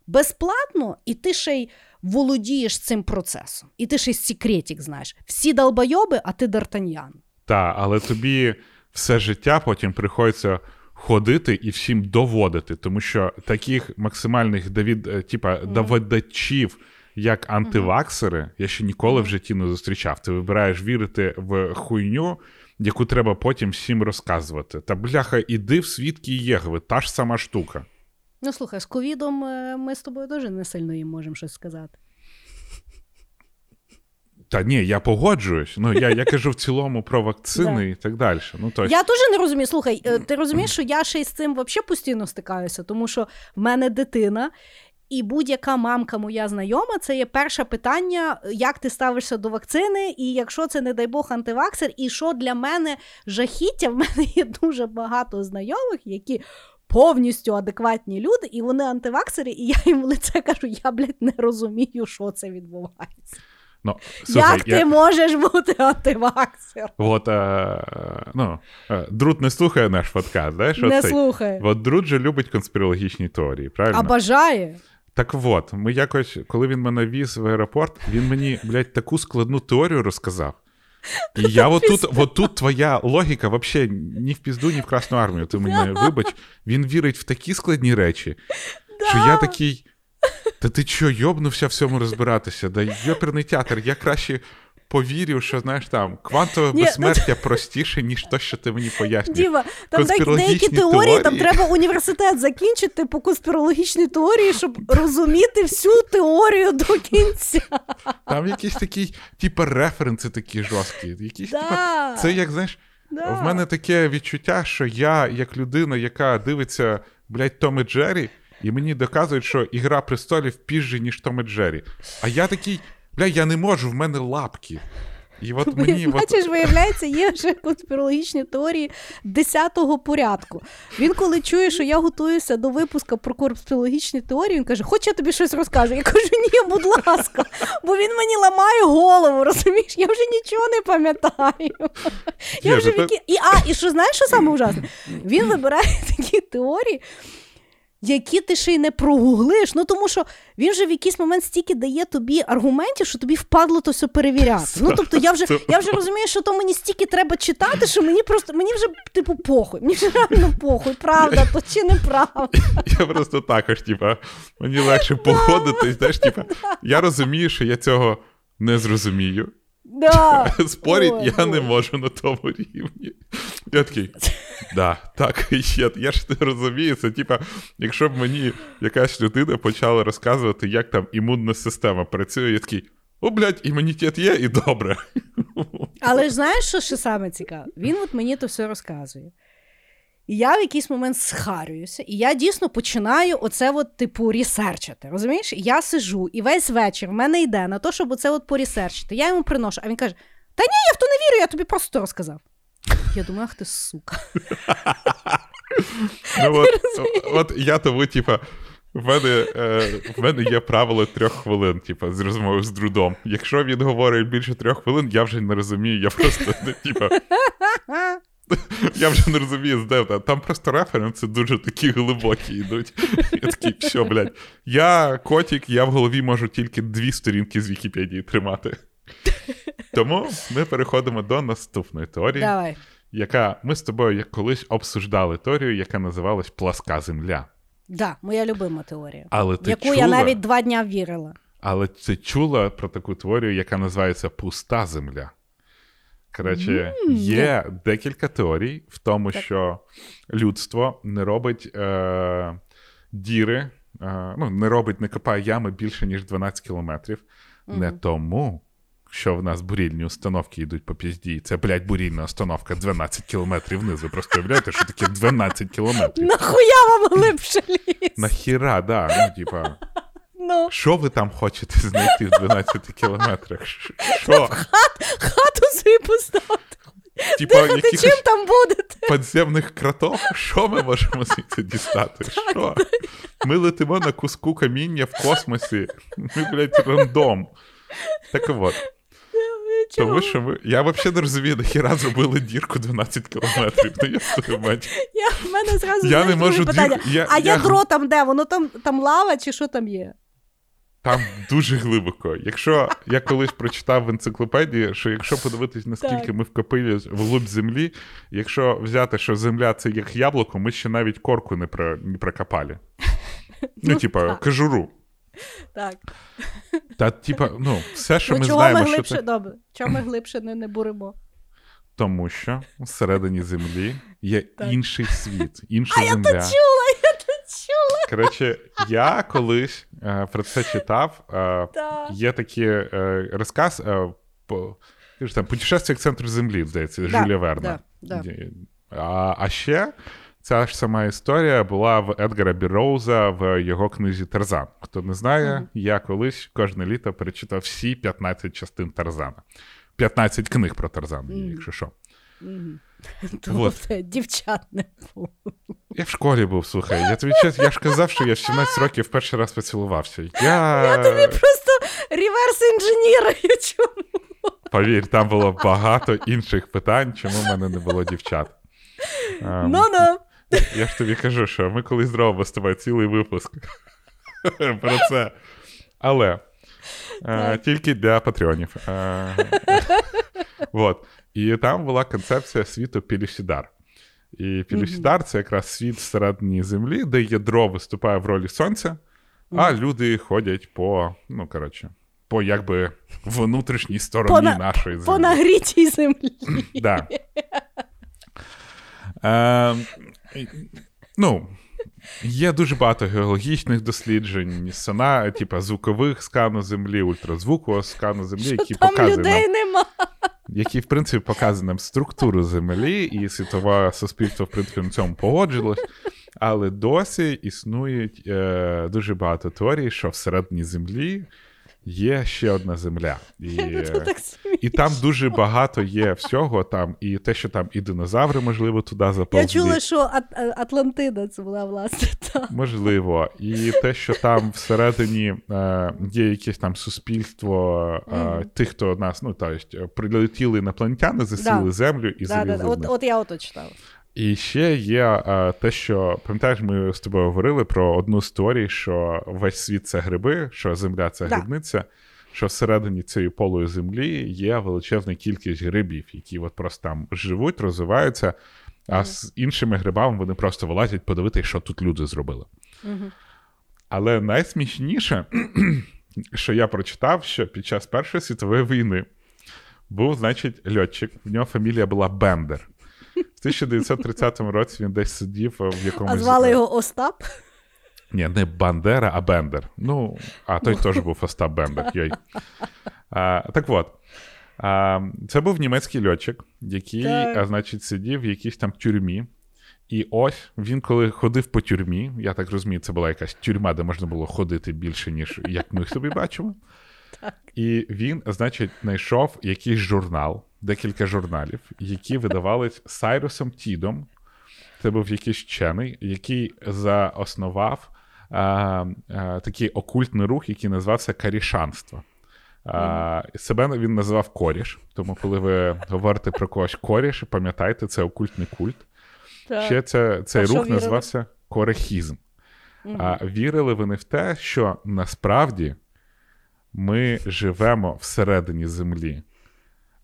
безплатно, і ти ще й володієш цим процесом. І ти ще й секретик знаєш. Всі долбойоби, а ти Д'Артаньян. Так, але тобі все життя потім приходиться ходити і всім доводити, тому що таких максимальних довід, е, типа, доводачів, як антиваксери, я ще ніколи в житті не зустрічав. Ти вибираєш вірити в хуйню, яку треба потім всім розказувати. Та бляха, іди в свідки Єгви, та ж сама штука. Ну, слухай, з ковідом е, ми з тобою дуже не сильно їм можемо щось сказати. Та ні, я погоджуюсь. Ну я, я кажу в цілому про вакцини (laughs) і так далі. Ну, тобто, Я теж не розумію. Слухай, е, ти розумієш, що я ще й з цим взагалі постійно стикаюся, тому що в мене дитина. І будь-яка мамка моя знайома, це є перше питання, як ти ставишся до вакцини, і якщо це, не дай Бог, антиваксер, і що для мене жахіття, (laughs) в мене є дуже багато знайомих, які повністю адекватні люди, і вони антиваксери, і я їм в лице кажу, я, блядь, не розумію, що це відбувається. ну, слухай, як я... ти можеш бути антиваксером? От, е, ну, е, Друт не слухає наш подкаст, знаєш? Не оцей? слухай. От Друт же любить конспірологічні теорії, правильно? А бажає. Так от, ми якось, коли він мене віз в аеропорт, він мені, блядь, таку складну теорію розказав. І я отут, отут твоя логіка взагалі ні в пізду, ні в Красну армію. Ти мені (laughs) вибач, він вірить в такі складні речі, що я такий. Та ти чо, йобнувся в цьому розбиратися? Да йоперний театр, я краще повірю, що знаєш там квантове Ні, безсмертя простіше, ніж то, що ти мені пояснюєш. Діва, там деякі, деякі теорії, там треба університет закінчити по конспірологічній теорії, щоб розуміти всю теорію до кінця. Там якісь такі, типу, референси такі жорсткі. Якісь, Да. типа, це як знаєш, Да. в мене таке відчуття, що я, як людина, яка дивиться, блядь, Том і Джері, і мені доказують, що Ігра престолів піжжі, ніж Том і Джері. А я такий, бля, я не можу, в мене лапки. І от (laughs) мені. от- Бачиш, виявляється, є вже конспірологічні теорії 10-го порядку. Він, коли чує, що я готуюся до випуску про конспірологічні теорії, він каже: Хоч я тобі щось розкажу. Я кажу, ні, будь ласка, бо він мені ламає голову, розумієш? Я вже нічого не пам'ятаю. Я вже ну віки... і, а, і що знаєш, що саме ужасне? Він вибирає такі теорії. Які ти ще й не прогуглиш, ну тому що він же в якийсь момент стільки дає тобі аргументів, що тобі впадло то все перевіряти. Ну тобто я вже я вже розумію, що то мені стільки треба читати, що мені просто мені вже типу похуй. Мені вже реально похуй, правда, то чи неправда. Я просто також, типа, мені легше походити. Знаєш, типа, я розумію, що я цього не зрозумію. Да. (laughs) Спорить Ой, я не можу на тому рівні. Я такий, да, так, (laughs) є. Я ж не розумію. Це типа, якщо б мені якась людина почала розказувати, як там імунна система працює, я такий, о, блядь, імунітет є і добре. Але ж знаєш, що ще саме цікаве? Він от мені то все розказує. І я в якийсь момент схарююся, і я дійсно починаю оце от, типу, ресерчити. Розумієш? Я сижу, і весь вечір в мене йде на те, щоб оце от поресерчити. Я йому приношу, а він каже: Та ні, я в то не вірю, я тобі просто розказав. Я думаю, ах ти сука. Ну, от, от я тому, типа, в мене, е, в мене є правило трьох хвилин, типа, з розмови з друдом. Якщо він говорить більше трьох хвилин, я вже не розумію, я просто, типа, я вже не розумію, де там. Там просто референси дуже такі глибокі йдуть. Я такий, все, блядь. Я котик, я в голові можу тільки дві сторінки з Вікіпедії тримати. Тому ми переходимо до наступної теорії, Давай. яка ми з тобою як колись обсуждали теорію, яка називалась Пласка Земля. Да, моя любима теорія, Але ти яку чула, я навіть два дня вірила. але ти чула про таку теорію, яка називається Пуста Земля. Коротше, є декілька теорій в тому, що людство не робить е, діри, е, ну, не робить, не копає ями більше, ніж 12 кілометрів. Не тому, що в нас бурільні установки йдуть по пізді. Це, блядь, бурільна установка 12 кілометрів вниз. Ви просто уявляєте, що таке 12 кілометрів? Нахуя вам глибше ліс? Нахіра, да, ну, типа. Ну, Що ви там хочете знайти в 12 кілометрах? Що? хату собі поставте. Типа Ти чим там будете? підземних кротов? Що ми можемо звідси дістати? Що? Ми летимо на куску каміння в космосі. Ми, блядь, рандом. Так от. Тому що ми. Я взагалі не розумію, нахіра зробили дірку 12 кілометрів. Ну, я твою. Я, в мене зразу Я не можу питання. дві- я- а я- ядро там де? Воно там, там лава чи що там є? Там дуже глибоко. Якщо я колись прочитав в енциклопедії, що якщо подивитись, наскільки Так. ми вкопили вглуб землі, якщо взяти, що земля це як яблуко, ми ще навіть корку не, про, не прокопали. (laughs) Ну, Ну, типа, так. кажуру. Так. Та, типа, ну, все, що ну, ми чого знаємо, ми що глибше, це. добре, чого ми глибше не, не буримо? Тому що всередині землі є Так. інший світ, інша А земля. я то чула. Коротше, я колись е, про це читав. Е. Є такий е, розказ е, там, путешествие к центру землі, здається, Да, Жюля Верна. да, да. А, а ще ця ж сама історія була в Едгара Бірроуза в його книзі Тарзан. Хто не знає, Мгм. я колись кожне літо перечитав всі 15 частин Тарзана. 15 книг про Тарзан, Мгм. якщо що. Мгм. (laughs) Вот. Тобто дівчат не було. Я в школі був, слухай. Я тобі чесно, я ж казав, що я в 17 років перший раз поцілувався. Я, Я тобі просто реверс інженірую. Чому? повір, там було багато інших питань, чому в мене не було дівчат. Ем, Ну-ну. Я ж тобі кажу, що ми колись зробимо з тобою цілий випуск (laughs) про це. Але е, тільки для патреонів. Е, (laughs) вот. І там була концепція світу Пілісідар. І Пілісідар це якраз світ всередині землі, де ядро виступає в ролі сонця, а люди ходять по, ну, коротше, по якби внутрішній стороні По нашої землі. По нагрітій землі. (laughs) Да. Е, ну, є дуже багато геологічних досліджень, сана, типа звукових скану землі, ультразвукового скану землі, Що які там людей нам, нема. які, в принципі, показують нам структуру землі, і світове суспільство, в принципі, на цьому погоджилось. Але досі існують е, дуже багато теорій, що всередині землі є ще одна земля. (laughs) І, і там дуже багато є всього. Там і те, що там і динозаври, можливо, туди Я заповзли. чула, що Ат- е, Атлантида це була власне та. Можливо, і те, що там всередині е, є якесь там суспільство е, тих, хто нас, ну та прилетіли інопланетяни, засіли Да. землю і Да, да, да. От, от я ото читала. І ще є е, те, що пам'ятаєш, ми з тобою говорили про одну з теорій, що весь світ це гриби, що земля це Да. грибниця. Що всередині цієї полої землі є величезна кількість грибів, які от просто там живуть, розвиваються, а Мгм. з іншими грибами вони просто вилазять подивитися, що тут люди зробили. Мгм. Але найсмішніше, (clears throat) що я прочитав, що під час Першої світової війни був, значить, льотчик, в нього фамілія була Бендер. В 1930 році він десь сидів в якомусь. А звали його Остап? Ні, не Бандера, а Бендер. Ну, а той теж був Остап Бендер. Йой. А, так от. А, це був німецький льотчик, який, Так. а, значить, сидів в якійсь там тюрмі. І ось він, коли ходив по тюрмі, я так розумію, це була якась тюрма, де можна було ходити більше, ніж як ми собі бачимо. Так. І він, значить, знайшов якийсь журнал, декілька журналів, які видавались Сайрусом Тідом. Це був якийсь вчений, який заоснував а, а, такий окультний рух, який називався карішанство. А, себе він називав коріш, тому коли ви говорите про когось коріш, пам'ятайте, це окультний культ. Так. Ще це, цей А рух вірили? називався корехізм. А вірили вони в те, що насправді ми живемо всередині землі,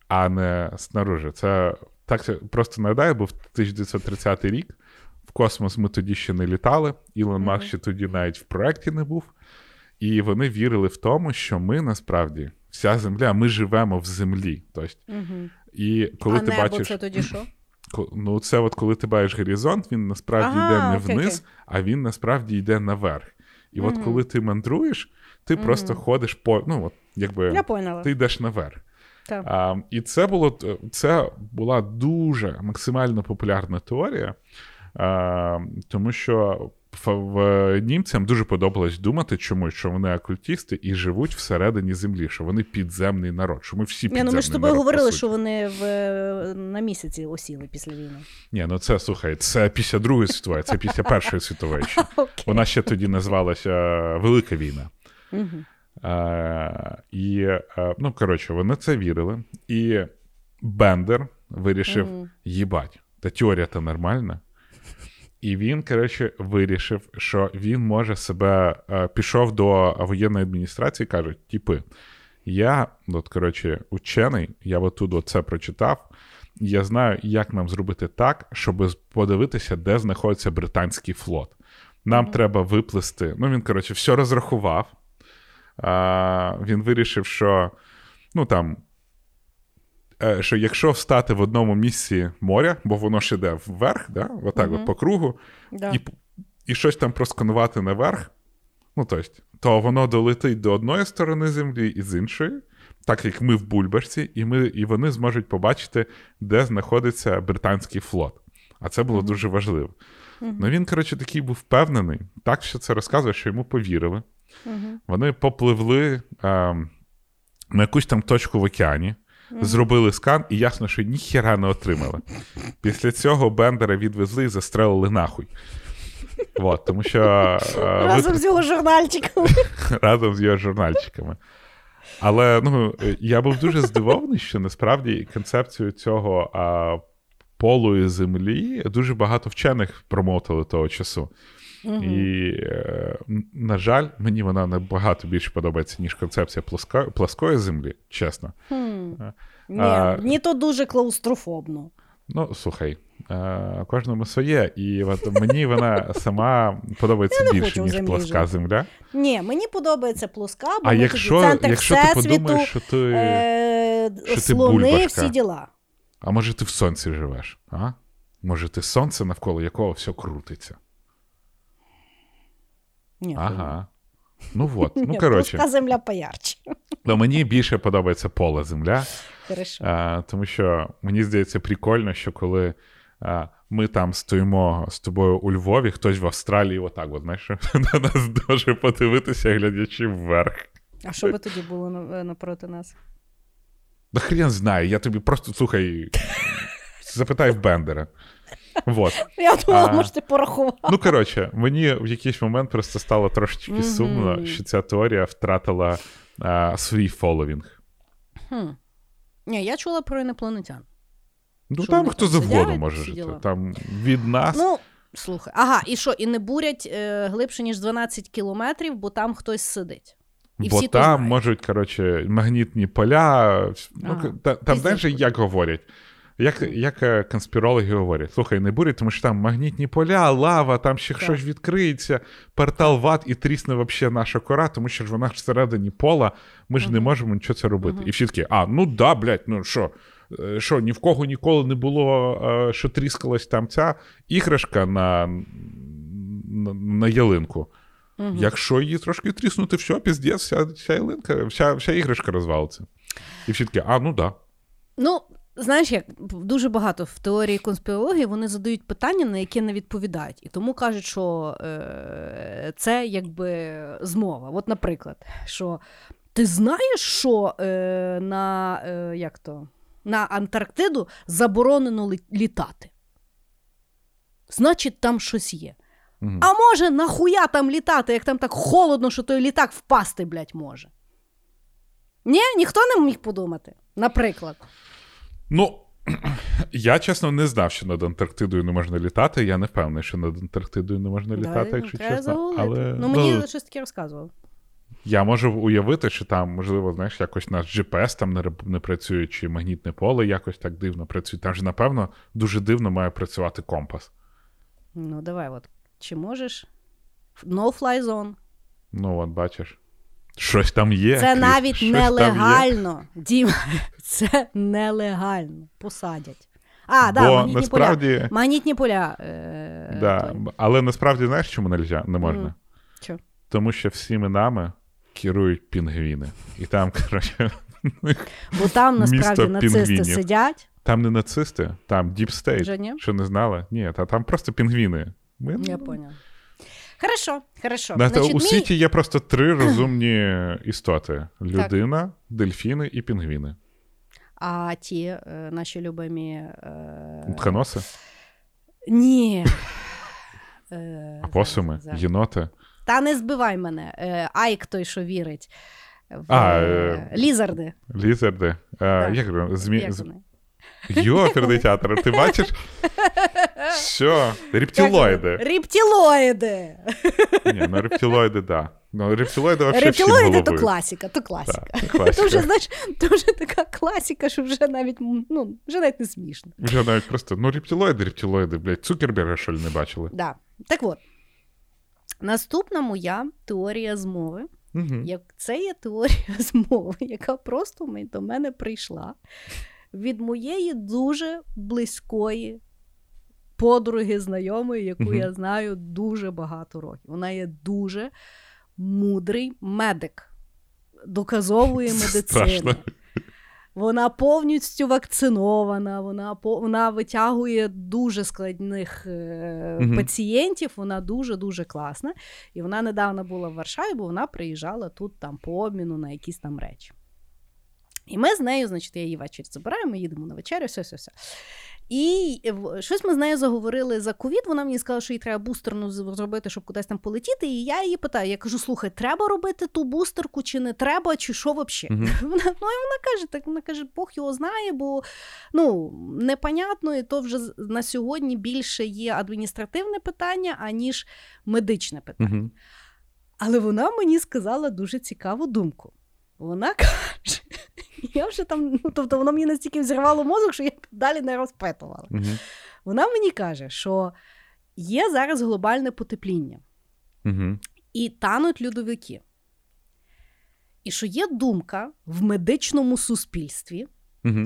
а не снаружи. Це так просто нагадаю, був 1930 рік. В космос ми тоді ще не літали. Ілон. Маск ще тоді навіть в проєкті не був. І вони вірили в тому, що ми насправді вся земля, ми живемо в землі. Тобто, і коли а ти небо бачиш, це тоді що? Ну, це от коли ти бачиш горизонт, він насправді Ага, йде не окей, вниз, а він насправді йде наверх. І от коли ти мандруєш, ти Мгм. просто ходиш по. Ну, от, якби Я поняла. ти йдеш наверх. Так. А, і це було це була дуже максимально популярна теорія, а, тому що в німцям дуже подобалось думати чомусь, що вони окультісти і живуть всередині землі, що вони підземний народ. Що ми всі підземний Ні, ну ми ж тобою говорили, що вони в, на місяці осіли після війни. Ні, ну це слухай, це після Другої світової, це після Першої світової. (laughs) Вона ще тоді називалася е, Велика війна. Мгм. Е, і, е, ну, коротше, вони це вірили. І Бендер вирішив: Мгм. їбать, та теорія то нормальна. І він, коротше, вирішив, що він може себе е, пішов до воєнної адміністрації і каже: типи, я, от, коротше, учений, я отут це прочитав. Я знаю, як нам зробити так, щоб подивитися, де знаходиться британський флот. Нам треба виплисти. Ну, він, коротше, все розрахував. А, він вирішив, що ну там. е, Що якщо встати в одному місці моря, бо воно ж іде вверх, да? отак Мгм. от по кругу, Да. і, і щось там просканувати наверх, ну тобто, то воно долетить до одної сторони землі і з іншої, так як ми в Бульбашці, і, ми, і вони зможуть побачити, де знаходиться британський флот. А це було дуже важливо. Ну він, коротше, такий був впевнений, так що це розказує, що йому повірили. Мгм. Вони попливли ем, на якусь там точку в океані, зробили скан, і ясно, що ніхіра не отримали. Після цього Бендера відвезли і застрелили нахуй. Вот, тому що е, Разом ви- з його журнальчиком. (laughs) разом з його журнальчиками. Але ну, е, я був дуже здивований, що насправді концепцію цього а, полої землі дуже багато вчених промотили того часу. І, е, на жаль, мені вона набагато більше подобається, ніж концепція плоска, плоскої землі, чесно. Хм. Ні, А- мені то дуже клаустрофобно. Ну, слухай, е, кожному своє, і от мені вона сама подобається більше, ніж землі плоска жити. земля. Ні, мені подобається плоска, бо А ми якщо, тоді центр якщо ти подумаєш, що ти. е, що ти слони, бульбашка. всі діла. А може ти в сонці живеш? А? Може, ти сонце, навколо якого все крутиться? Ні, Ага. Ну от, (laughs) Ні, ну коротше, плоска земля поярче. ну, мені більше подобається поле земля, Хорошо. а, тому що мені здається прикольно, що коли а, ми там стоїмо з тобою у Львові, хтось в Австралії, отак, от, знаєш, (laughs) на нас може подивитися, глядячи вверх. А що би тоді було напроти нас? Да хрен знає, я тобі просто слухай, (laughs) запитай в Бендера. Вот. (laughs) Я думала, А. може, ти порахував. Ну, коротше, мені в якийсь момент просто стало трошечки сумно, що ця теорія втратила а, свій фоловінг. Хм. Ні, я чула про інопланетян. Ну, Що там хто завгодно може жити. Там від нас. Ну, слухай. Ага, і що, і не бурять е, глибше, ніж 12 кілометрів, бо там хтось сидить. І бо всі там можуть, коротше, магнітні поля. Ну, Ага. та, там знаєш, як говорять? Як, як е, конспірологи говорять, слухай, не бурять, тому що там магнітні поля, лава, там ще Так. щось відкриється, портал в ад і трісне вообще наша кора, тому що ж вона ж всередині пола, ми ж не можемо нічого це робити. І всі такі, а, ну да, блядь, ну що, е, що, ні в кого ніколи не було, е, що тріскалась там ця іграшка на, на, на ялинку. Мгм. Якщо її трошки тріснути, все, піздець, вся, вся ялинка, вся, вся іграшка розвалиться. І всі такі, а, ну да. Ну, знаєш, як дуже багато в теорії конспірології вони задають питання, на які не відповідають. І тому кажуть, що е, це якби змова. От, наприклад, що ти знаєш, що е, на, е, як то, на Антарктиду заборонено літати. Значить, там щось є. Мгм. А може, нахуя там літати, як там так холодно, що той літак впасти, блядь, може. Ні, ніхто не міг подумати. Наприклад. Ну, (clears throat) я чесно не знав, що над Антарктидою не можна літати. Я не впевнений, що над Антарктидою не можна літати, Да, якщо чесно. Але Ну, мені ну, щось таке розказував. я можу уявити, що там, можливо, знаєш, якось наш GPS там не, не працює, чи магнітне поле якось так дивно працює. Там ж, напевно, дуже дивно має працювати компас. Ну, давай, от. Чи можеш? No-fly zone. Ну, от бачиш. Щось там є. Це навіть щось нелегально. Діма, (laughs) це нелегально. Посадять. А, да, Бо магнітні насправді. поля. Магнітні поля. Е, Да, але насправді знаєш, чому нельзя? не можна? Мгм. Чо? Тому що всіми нами керують пінгвіни. І там, коротше, Бо там насправді нацисти пінгвінів. сидять. там не нацисти, там ні? Що не знали? Ні, та там просто пінгвіни. Ми... Я поняв. Хорошо, хорошо. Значить, у мій- світі є просто три (clears throat) розумні істоти: людина, дельфіни і пінгвіни. А ті е, наші любимі. Е... Утконоси, Ні. (laughs) Е, посуми, єноти. Та не збивай мене. Е, Айк той, що вірить. В, А, е, Лізарди. Лізарди. Е, Як, змі... Як вони? Йоперний театр, ти бачиш? Що? Рептилоїди. Рептилоїди. Ні, ну рептилоїди, так. Да. Ну, рептилоїди взагалі Рептилоїди то класика, то. Так, класика. То вже, знаєш, то вже така класика, що вже навіть, ну, вже навіть не смішно. Вже навіть просто, ну рептилоїди, рептилоїди, блядь, Цукерберга, що ли, не бачили. Да. Так от, наступна моя теорія змови. Угу. Як це є теорія (laughs) змови, яка просто до мене прийшла від моєї дуже близької подруги знайомої, яку Мгм. я знаю дуже багато років. Вона є дуже мудрий медик доказової медицини. Вона повністю вакцинована, вона, вона витягує дуже складних е, Мгм. пацієнтів, вона дуже-дуже класна. І вона недавно була в Варшаві, бо вона приїжджала тут там по обміну на якісь там речі. І ми з нею, значить, я її ввечері забираю, ми їдемо на вечерю, все, все, все. І щось ми з нею заговорили за ковід. Вона мені сказала, що їй треба бустерну зробити, щоб кудись там полетіти. І я її питаю: я кажу: слухай, треба робити ту бустерку, чи не треба, чи що взагалі? (laughs) Вона, ну, і вона каже, так вона каже, Бог його знає, бо ну, непонятно, і то вже на сьогодні більше є адміністративне питання, аніж медичне питання. Угу. Але вона мені сказала дуже цікаву думку. Вона каже, я вже там, ну тобто воно мені настільки взірвало мозок, що я далі не розпитувала. Угу. Вона мені каже, що є зараз глобальне потепління Угу. і тануть льодовики. І що є думка в медичному суспільстві, Угу.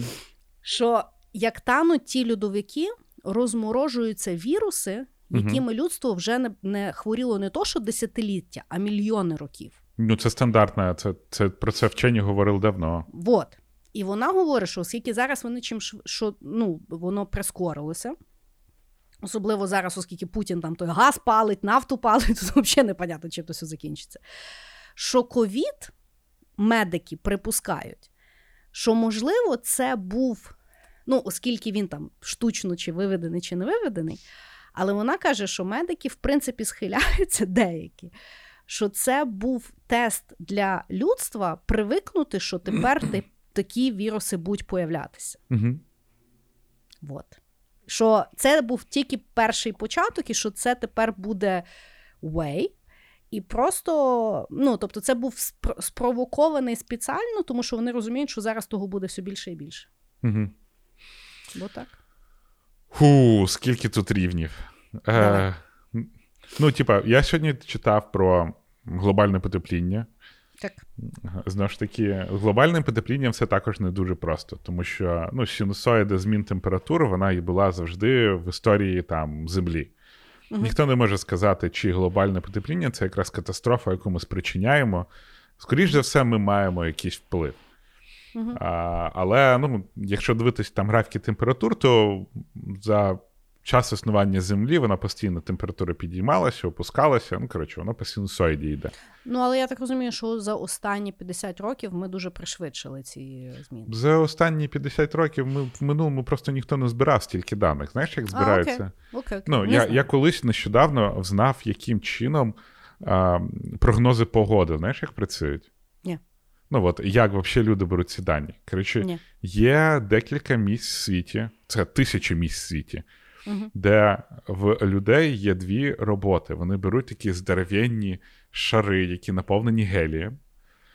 що як тануть ті льодовики, розморожуються віруси, якими людство вже не, не хворіло не то, що десятиліття, а мільйони років. Ну, це стандартна, це, це про це вчені говорили давно. Вот. І вона говорить, що оскільки зараз вони чим що, ну, воно прискорилося. Особливо зараз, оскільки Путін там той газ палить, нафту палить, (laughs) то взагалі непонятно, чим то все закінчиться. Що ковід медики припускають, що можливо це був, ну, оскільки він там штучно чи виведений, чи не виведений, але вона каже, що медики, в принципі, схиляються (laughs) деякі, що це був тест для людства привикнути, що тепер ти- (clears throat) такі віруси будуть появлятися. Угу. Що це був тільки перший початок, і що це тепер буде way. І просто, ну, тобто, це був спровокований спеціально, тому що вони розуміють, що зараз того буде все більше і більше. Угу. Бо так. Фу, скільки тут рівнів. Е, ну, типа, я сьогодні читав про глобальне потепління. Так. Знову ж таки, з глобальним потеплінням все також не дуже просто, тому що ну, синусоїда змін температури вона і була завжди в історії там Землі. Мгм. Ніхто не може сказати, чи глобальне потепління це якраз катастрофа, яку ми спричиняємо. Скоріше за все, ми маємо якийсь вплив. Мгм. А, але ну, якщо дивитись там графіки температур, то за час існування Землі вона постійно температура підіймалася, опускалася. Ну, коротше, вона по синусоїді йде. Ну, але я так розумію, що за останні 50 років ми дуже пришвидшили ці зміни. За останні 50 років ми в минулому просто ніхто не збирав стільки даних. Знаєш, як збираються? Окей, окей. Ну, Не я, знаю. я колись нещодавно знав, яким чином а, прогнози погоди, знаєш, як працюють? Ні. Ну от як взагалі люди беруть ці дані? Коротше, Ні. є декілька місць в світі, це тисячі місць в світі, Мгм. де в людей є дві роботи. Вони беруть такі здоровенні шари, які наповнені гелієм,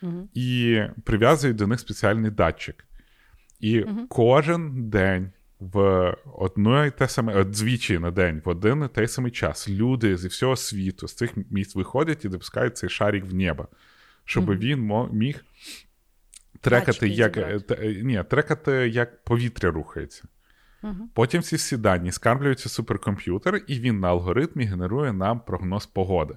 Мгм. і прив'язують до них спеціальний датчик. І Мгм. кожен день в одно і те саме, двічі на день, в один і той самий час люди зі всього світу з цих місць виходять і допускають цей шарик в небо, щоб Мгм. він міг трекати, Датчики як, зібрати. е, е, ні, трекати, як повітря рухається. Потім ці всі дані скармлюються в суперкомп'ютер, і він на алгоритмі генерує нам прогноз погоди.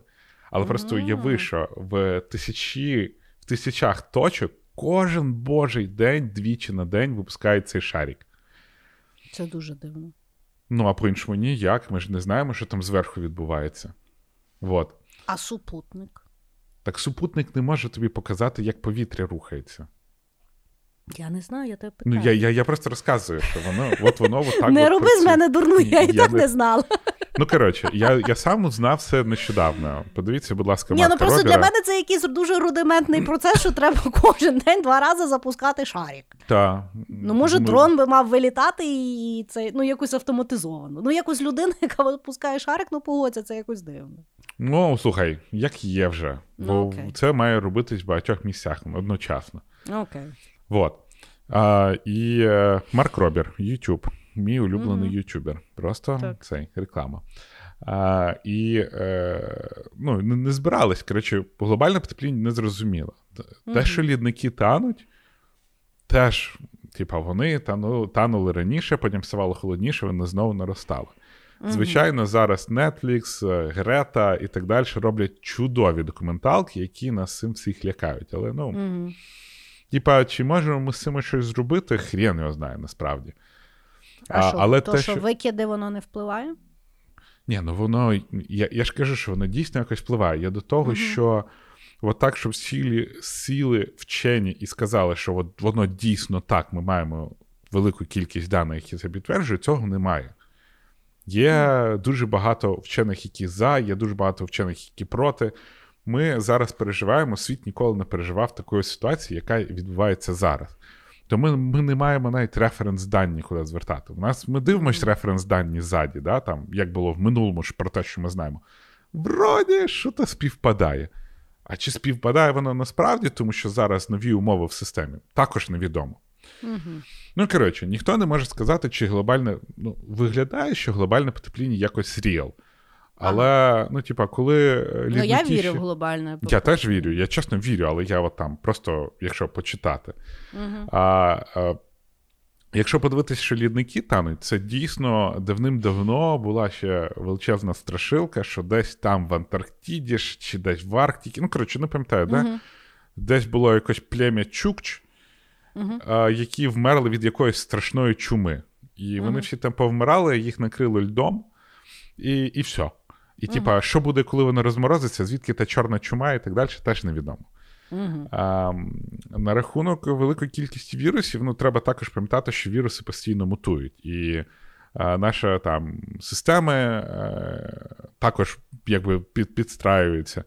Але просто уяви, що в тисячі, в тисячах точок кожен божий день, двічі на день випускають цей шарик. Це дуже дивно. Ну а по-іншому ніяк. Ми ж не знаємо, що там зверху відбувається. Вот. А супутник? Так супутник не може тобі показати, як повітря рухається. Я не знаю, я тебе питаю. Ну, я, я, я просто розказую, що воно, от воно от так не от роби працює. з мене дурну, я і Я так не- не знала. Ну, коротше, я, я сам узнав це нещодавно. Подивіться, будь ласка, Ні, ну Марка просто для мене це якийсь дуже рудиментний процес, що треба (laughs) кожен день два рази запускати шарик. Та, Ну, може, ми- дрон би мав вилітати і це ну якось автоматизовано. Ну, якось людина, яка випускає шарик, ну погодься, це якось дивно. Ну, слухай, як є вже. Ну, Бо окей. це має робитись в багатьох місцях одночасно. Окей. Вот. А, і е, Марк Робер, YouTube, мій улюблений ютубер. Просто Так. цей реклама. А, і е, ну, не, не збирались. Коротше, глобальне потепління не зрозуміло. Т- Те, що лідники тануть, теж, типа, вони танули, танули раніше, потім ставало холодніше, вони знову наростали. Звичайно, зараз Netflix, Грета і так далі роблять чудові документалки, які нас цим всіх лякають. Але ну. Угу. Типа, чи можемо ми з цим щось зробити? Хрен його знає насправді. А, А, що, але то, те, що викиди, воно не впливає? Ні, ну воно. Я, я ж кажу, що воно дійсно якось впливає. Я до того, що от так, щоб сіли, сіли вчені і сказали, що от воно дійсно так, ми маємо велику кількість даних, які це підтверджують, цього немає. Є дуже багато вчених, які за, є дуже багато вчених, які проти. Ми зараз переживаємо, світ ніколи не переживав такої ситуації, яка відбувається зараз. Тому ми не маємо навіть референс-дані, куди звертати. У нас ми дивимося референс-дані ззаді, да, там, як було в минулому ж про те, що ми знаємо. Вроді, що то співпадає. А чи співпадає воно насправді, тому що зараз нові умови в системі, також невідомо. Угу. Ну, коротше, ніхто не може сказати, чи глобальне. Ну, виглядає, що глобальне потепління якось ріал. Але, ну, типа, коли е, Ну, я вірю в глобальне. Я теж вірю, я чесно вірю, але я от там просто, якщо почитати. Угу. А, а якщо подивитися, що лідники тануть, це дійсно давним-давно була ще величезна страшилка, що десь там в Антарктиді чи десь в Арктиці, ну коротше, не пам'ятаю, де, Мгм. десь було якось плем'я Чукч, а, які вмерли від якоїсь страшної чуми. І вони всі там повмирали, їх накрило льдом, і, і все. І, типа, що буде, коли воно розморозиться, звідки та чорна чума і так далі, теж невідомо. Угу. А, на рахунок великої кількості вірусів, ну треба також пам'ятати, що віруси постійно мутують. І а, наша там системи е, також якби під, підстраюються.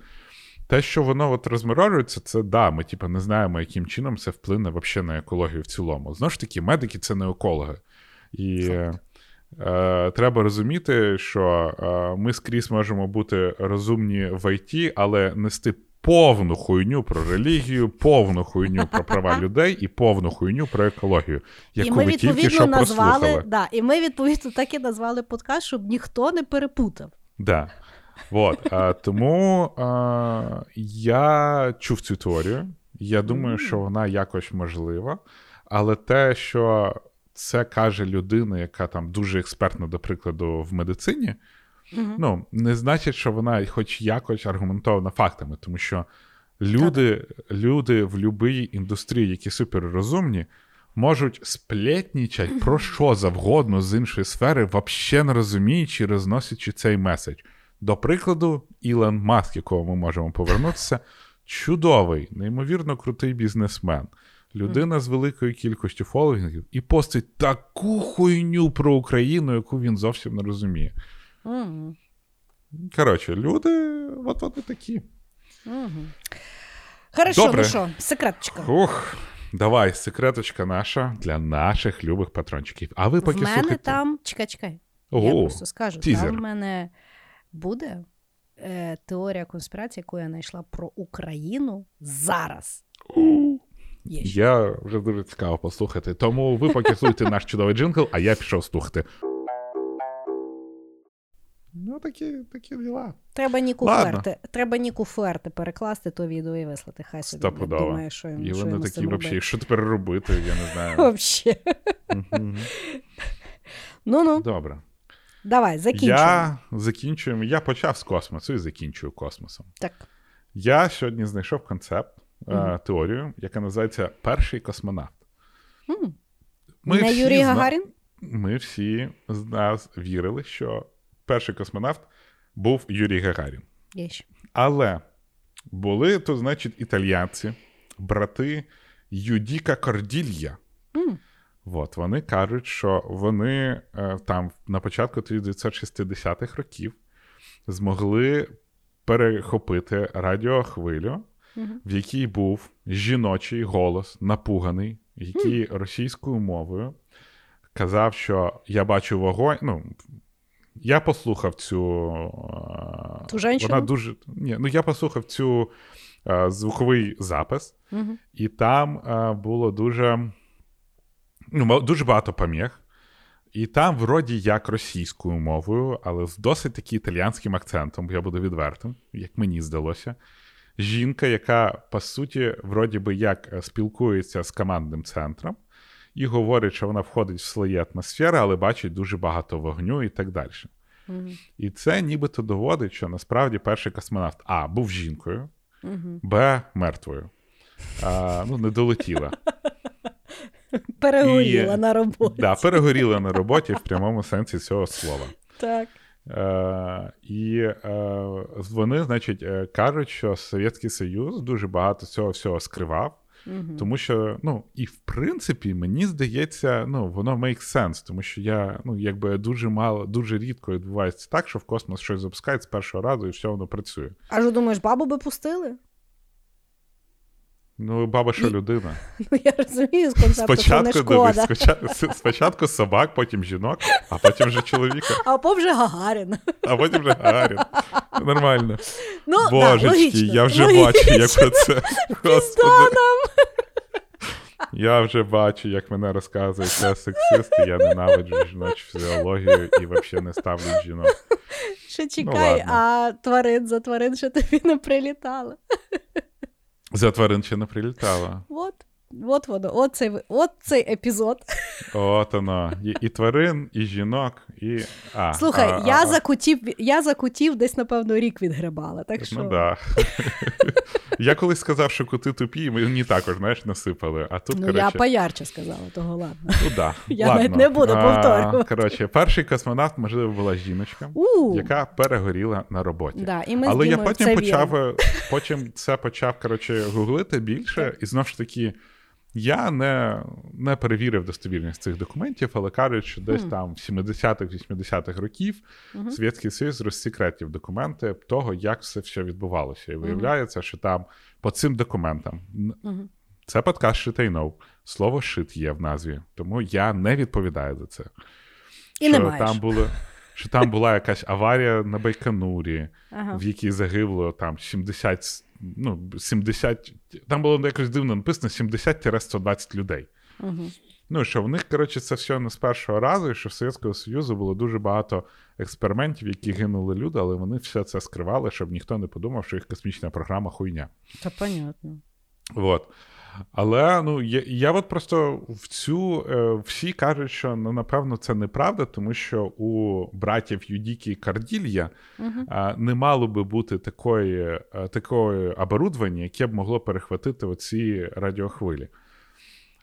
Те, що воно от розморожується, це да, ми типу, не знаємо, яким чином це вплине вообще на екологію в цілому. Знову ж таки, медики це не екологи. І е, треба розуміти, що е, ми скрізь можемо бути розумні в ІТ, але нести повну хуйню про релігію, повну хуйню про права (laughs) людей і повну хуйню про екологію, І яку ми ви тільки що назвали, прослухали. да, і ми відповідно так і назвали подкаст, щоб ніхто не перепутав. Да. Вот. А, тому а, я чув цю теорію. Я думаю, що вона якось можлива. Але те, що це каже людина, яка там дуже експертна, до прикладу, в медицині, Мгм. ну, не значить, що вона хоч якось аргументована фактами, тому що люди, люди в будь-якій індустрії, які суперрозумні, можуть сплетнічати про (clears throat) що завгодно з іншої сфери, взагалі не розуміючи, розносячи цей меседж. До прикладу, Ілон Маск, якого ми можемо повернутися, чудовий, неймовірно крутий бізнесмен. Людина з великою кількістю фоловінгів і постить таку хуйню про Україну, яку він зовсім не розуміє. Коротше, люди, от вони такі. Мгм. Хорошо, Добре. ну що, секреточка. Ух, давай, секреточка наша для наших любих патрончиків. А ви поки В мене слухайте. там, чекай, чекай, я просто скажу, тізер. там в мене буде е, теорія конспірації, яку я знайшла про Україну зараз. Є ще. Я вже дуже цікаво послухати. Тому ви поки слухайте наш чудовий джингл, а я пішов слухати. Ну, такі, такі діла. Треба Ніку Ладно. Фуерте, треба Ніку Фуерте перекласти то відео і вислати. Хай собі думає, що їм І що вони йому такі, взагалі, що тепер робити, я не знаю. (laughs) Ну-ну, Добре. давай, закінчуємо. Я закінчую. Я почав з космосу і закінчую космосом. Так. Я сьогодні знайшов концепт, Мгм. теорію, яка називається Перший космонавт. М. Ми Не всі Юрій зна- Гагарін? Ми всі з нас вірили, що перший космонавт був Юрій Гагарін. Ще. Але були тут, значить, італійці, брати Юдіка Корділья. М. От, вони кажуть, що вони е, там на початку 1960-х років змогли перехопити радіохвилю, В якій був жіночий голос, напуганий, який російською мовою казав, що я бачу вогонь. Ну, я послухав цю. е, Ту женщину? Вона дуже. Ні, ну я послухав цю е, звуковий запис, Мгм. і там е, було дуже, ну, дуже багато поміг. І там, вроді, як російською мовою, але з досить таки італіянським акцентом, я буду відвертим, як мені здалося. Жінка, яка, по суті, вроді би як е, спілкується з командним центром, і говорить, що вона входить в свої атмосфери, але бачить дуже багато вогню і так далі. Мгм. І це нібито доводить, що насправді перший космонавт А був жінкою, Мгм. Б мертвою. А, ну, не долетіла. Перегоріла І- на роботі. Да, перегоріла на роботі в прямому сенсі цього слова. Так. Е, і е, вони, значить, е, кажуть, що Совєтський Союз дуже багато цього всього скривав. Мгм. Тому що, ну, і в принципі, мені здається, ну, воно make sense, тому що я, ну, якби дуже мало, дуже рідко відбувається так, що в космос щось запускають з першого разу і все воно працює. А що думаєш, бабу би пустили? Ну, баба що людина. Ну я розумію з концепту, що не Спочатку, шкода. спочатку, спочатку собак, потім жінок, а потім вже чоловіка, А пов вже Гагарін. а потім вже Гаррі. Нормально. Ну, да, Божечки, логічно, я вже логічно. бачу, як це. Я вже бачу, як мене розказують, що я сексист, я ненавиджу жіночу фізіологію і взагалі не ставлю жінок. Ще Ну, чекай, ладно. а тварин за тварин ще тобі не прилітало. За тварин ще не прилітала. От, от воно, от цей, от цей епізод. От воно. І, і тварин, і жінок, і. А, Слухай, а, я а, за кутів, я за кутів десь, напевно, рік відгребала. Так що Ну да. (laughs) Я колись сказав, що коти тупі, мені також, знаєш, насипали. А тут, ну, коротше, я поярче сказала, того ладно. ну, да. (laughs) Я Ладно. навіть не буду повторювати. Коротше, перший космонавт, можливо, була жіночка, У, яка перегоріла на роботі. да, і ми Але я потім це почав, е, потім це почав коротше, гуглити більше, і знову ж таки, я не, не перевірив достовірність цих документів, але кажуть, що десь Хм. там в 70-х, 80-х років Мгм. Совєтський Союз розсекретив документи того, як все, все відбувалося. І виявляється, що там по цим документам Мгм. це подкаст Know. Слово shit є в назві, тому я не відповідаю за це. І не маєш. там було. Що там була якась аварія на Байконурі, Ага. в якій загибло там 70, с- ну, 70, там було якось дивно написано 70-120 людей. Угу. Ну, що в них, коротше, це все не з першого разу, і що в Совєтського Союзу було дуже багато експериментів, які гинули люди, але вони все це скривали, щоб ніхто не подумав, що їх космічна програма хуйня. Та понятно. Вот. Але ну, я, я от просто в цю е, всі кажуть, що ну, напевно це неправда, тому що у братів Юдікі і Карділья Мгм. е, не мало би бути такої, е, такої оборудвання, яке б могло перехватити оці радіохвилі.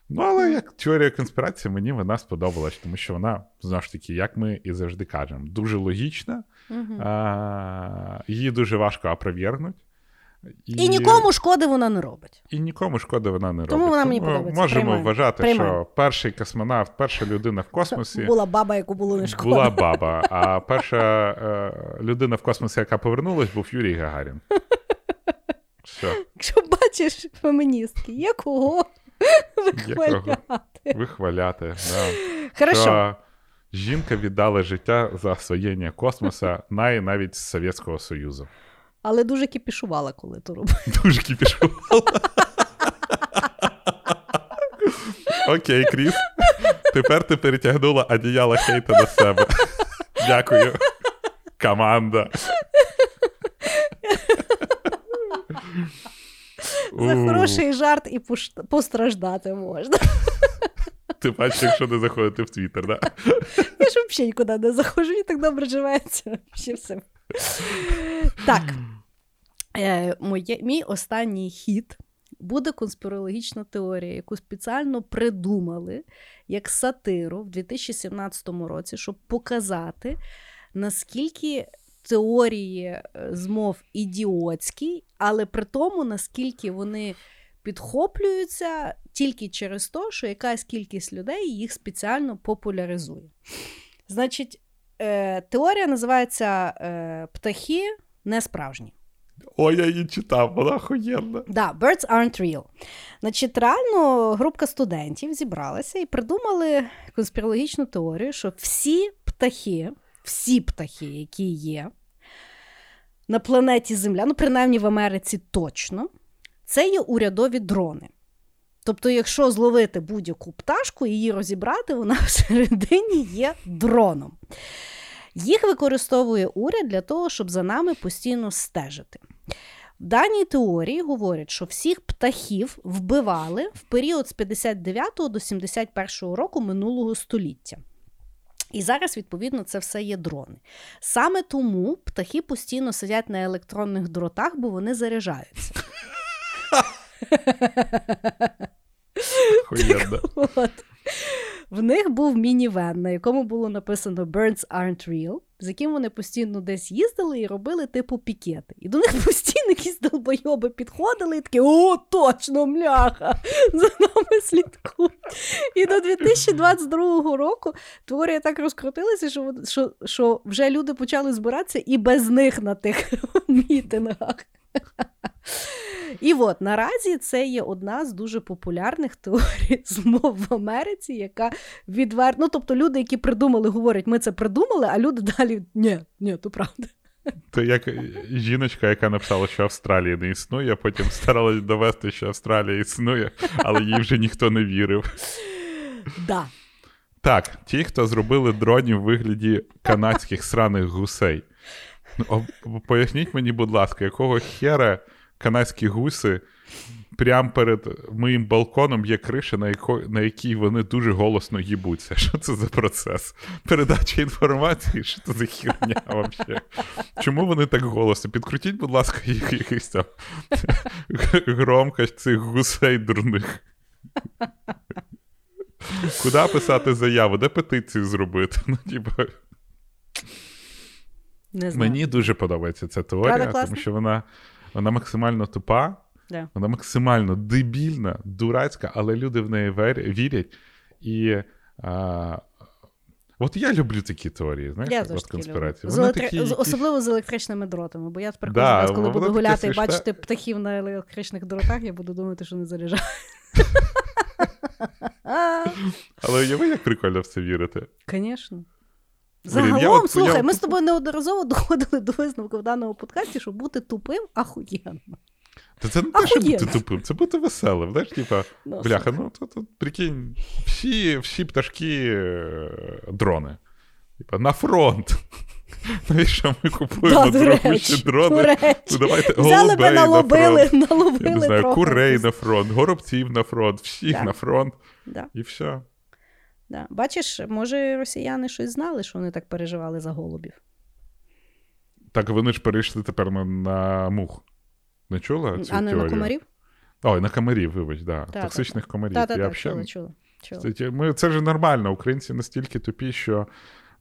Ну, але як теорія конспірації, мені вона сподобалась, тому що вона, знову ж таки, як ми і завжди кажемо, дуже логічна, а, її дуже важко опровергнути. І нікому шкоди вона не робить. І нікому шкоди вона не робить. Тому вона мені подобається. Можемо Приймаю. вважати, Приймаю. що перший космонавт, перша людина в космосі Була баба, яку було не шкода. була баба, а перша е, людина в космосі, яка повернулась, був Юрій Гагарін. Все, Якщо бачиш феміністки, якого вихваляти. вихваляти. Да. Хорошо. Що жінка віддала життя за освоєння космоса най навіть з Совєтського Союзу. Але дуже кіпішувала, коли то робила. (laughs) Дуже кіпішувала. Окей, Кріс. Тепер ти перетягнула одіяло хейта на себе. Дякую. Команда. За хороший жарт і постраждати можна. Ти бачиш, якщо не заходити в Твіттер, да? Я ж взагалі нікуди не заходжу, і так добре живеться. Ще все. Так. Е, моє, мій останній хід буде конспірологічна теорія, яку спеціально придумали як сатиру в 2017 році, щоб показати, наскільки теорії е, змов ідіотські, але при тому, наскільки вони підхоплюються тільки через те, що якась кількість людей їх спеціально популяризує. Значить, е, теорія називається е, Птахи несправжні. О, я її читав, вона охуєнна. Да, Birds aren't real. Значить, реально групка студентів зібралася і придумали конспірологічну теорію, що всі птахи, всі птахи, які є на планеті Земля, ну, принаймні в Америці точно, це є урядові дрони. Тобто, якщо зловити будь-яку пташку і її розібрати, вона всередині є дроном. Їх використовує уряд для того, щоб за нами постійно стежити. В даній теорії говорять, що всіх птахів вбивали в період з 59 до 71 року минулого століття. І зараз, відповідно, це все є дрони. Саме тому птахи постійно сидять на електронних дротах, бо вони заряджаються. (laughs) Охуєнна. В них був мінівен, на якому було написано Birds aren't real, з яким вони постійно десь їздили і робили типу пікети. І до них (laughs) постійно якісь долбойоби підходили і такі: о, точно, мляха! (laughs) За нами слідкують. І до 2022 року теорія так розкрутилася, що, що, що вже люди почали збиратися і без них на тих (laughs) мітингах. І от наразі це є одна з дуже популярних теорій змов в Америці, яка відверто. Ну, тобто люди, які придумали, говорять, ми це придумали, а люди далі ні, ні, то правда. Це як жіночка, яка написала, що Австралії не існує, а потім старалась довести, що Австралія існує, але їй вже ніхто не вірив. Да. Так, ті, хто зробили дронів в вигляді канадських сраних гусей. Ну, поясніть мені, будь ласка, якого хера канадські гуси прямо перед моїм балконом є криша, на, яко, на якій вони дуже голосно їбуться. Що це за процес? Передача інформації? Що це за херня взагалі? Чому вони так голосно? Підкрутіть, будь ласка, їх якийсь там громкость цих гусей дурних. Куди писати заяву? Де петицію зробити? Ну, типу, Не знаю. мені дуже подобається ця теорія, тому що вона, вона максимально тупа, Да. вона максимально дебільна, дурацька, але люди в неї вірять. І а, от я люблю такі теорії, знаєш, Я от конспірації. З електри... такі, Особливо з електричними дротами, бо я тепер Да, кожен раз, коли буду гуляти і бачити птахів на електричних дротах, я буду думати, що не заряджають. Але уяви, як прикольно в це вірити. Звісно. Я Загалом, от- слухай, я ми з тобою неодноразово (laughs) доходили до висновку в даному подкасті, що бути тупим ахуєнно. Та це не те, що бути тупим, це бути веселим. Знаєш, типа, Ну, бляха, ну то, то прикинь, всі, всі пташки е, дрони. Типа, на фронт. (laughs) Навіщо ми купуємо дорогущі дрони? Ну, давайте Взяли би голубей на налобили, фронт. налобили Я не знаю, трохи. курей на фронт, горобців на фронт, всіх Да. на фронт, Да, і все. Да. Бачиш, може, росіяни щось знали, що вони так переживали за голубів. Так вони ж перейшли тепер на, на мух. Не чула цю а не теорію? на комарів? Ой, на комарів, вибач, да. та, Токсичних комарів. Так, так, Я взагалі- чула, чула. ми, це ж нормально. Українці настільки тупі, що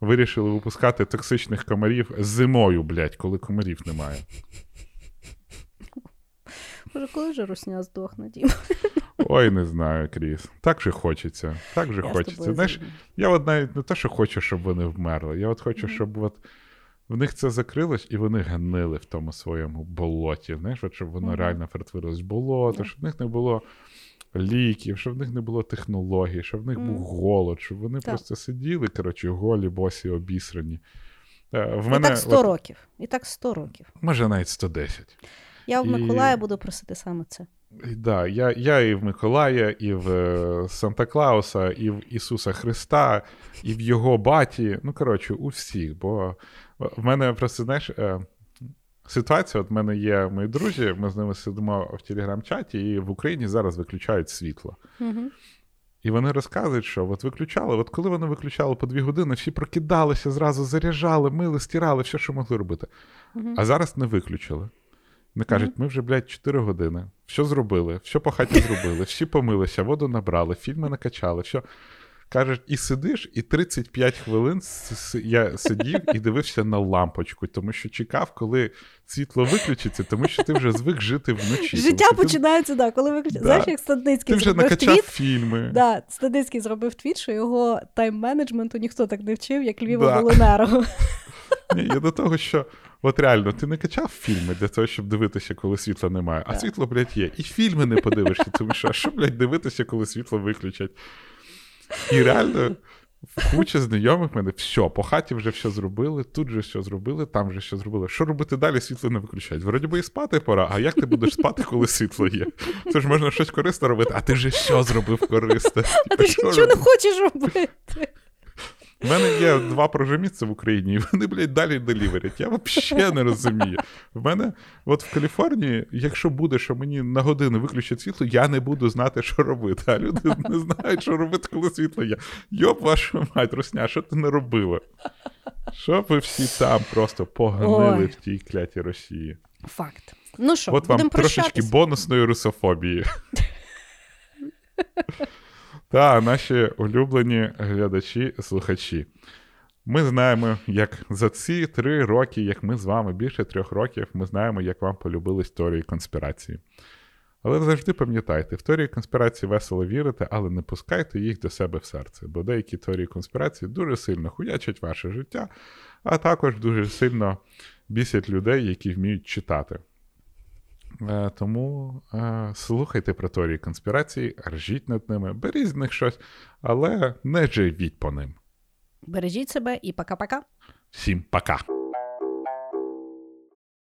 вирішили випускати токсичних комарів зимою, блядь, коли комарів немає. Може, коли вже русня здохне, Дім? Ой, не знаю, Кріс. Так же хочеться. Так же Я хочеться. Знаєш, я от навіть не те, що хочу, щоб вони вмерли. Я от хочу, щоб от в них це закрилось, і вони гнили в тому своєму болоті. Знаєш, от щоб воно реально перетворилось в болото, щоб в них не було ліків, щоб в них не було технологій, щоб в них був голод, щоб вони Так. просто сиділи, коротше, голі, босі, обісрані. Е, В І так 100 от, років. І так 100 років. може навіть 110. Я в І- Миколая буду просити саме це. Да, я, я і в Миколая, і в е, Санта Клауса, і в Ісуса Христа, і в його баті. Ну, коротше, у всіх. Бо в мене просто, знаєш, е, ситуація: от в мене є мої друзі, ми з ними сидимо в телеграм-чаті, і в Україні зараз виключають світло. Угу. І вони розказують, що от виключали, от коли вони виключали по дві години, всі прокидалися, зразу заряджали, мили, стирали, все, що могли робити. Угу. А зараз не виключили. Вони кажуть, ми вже, блядь, 4 години. Все зробили, все по хаті зробили, всі помилися, воду набрали, фільми накачали, все. Кажуть, і сидиш, і 35 хвилин я сидів і дивився на лампочку, тому що чекав, коли світло виключиться, тому що ти вже звик жити вночі. Життя починається, да, коли виключиться. Да. Знаєш, як Стадницький Ти вже накачав твіт, фільми. Да, Стадницький зробив твіт, що його тайм-менеджменту ніхто так не вчив, як Львівобленерго. Ні, Я до того, що от реально ти не качав фільми для того, щоб дивитися, коли світла немає, а світло, блядь, є. І фільми не подивишся, тому що а що, блядь, дивитися, коли світло виключать. І реально. Куча знайомих мене, все, по хаті вже все зробили, тут же все зробили, там вже все зробили. Що робити далі, світло не виключають. Вроді би і спати пора, а як ти будеш спати, коли світло є? Це ж можна щось корисне робити, а ти вже все зробив корисне. А ти ж нічого не хочеш робити. У мене є два прожиміця в Україні, і вони, блядь, далі деліверять. Я взагалі не розумію. В мене, от в Каліфорнії, якщо буде, що мені на годину виключать світло, я не буду знати, що робити. А люди не знають, що робити, коли світло є. Йоп, вашу мать, Русня, що ти не робила? Щоб ви всі там просто погнили Ой. в тій кляті Росії. Факт. Ну що, От вам трошечки бонусної русофобії. (laughs) Та наші улюблені глядачі, слухачі. Ми знаємо, як за ці три роки, як ми з вами, більше трьох років, ми знаємо, як вам полюбились теорії конспірації. Але завжди пам'ятайте, в теорії конспірації весело вірите, але не пускайте їх до себе в серце, бо деякі теорії конспірації дуже сильно хуячать ваше життя, а також дуже сильно бісять людей, які вміють читати. Е, тому е, слухайте про теорії конспірації, ржіть над ними, беріть з них щось, але не живіть по ним. Бережіть себе і пока-пока. Всім пока.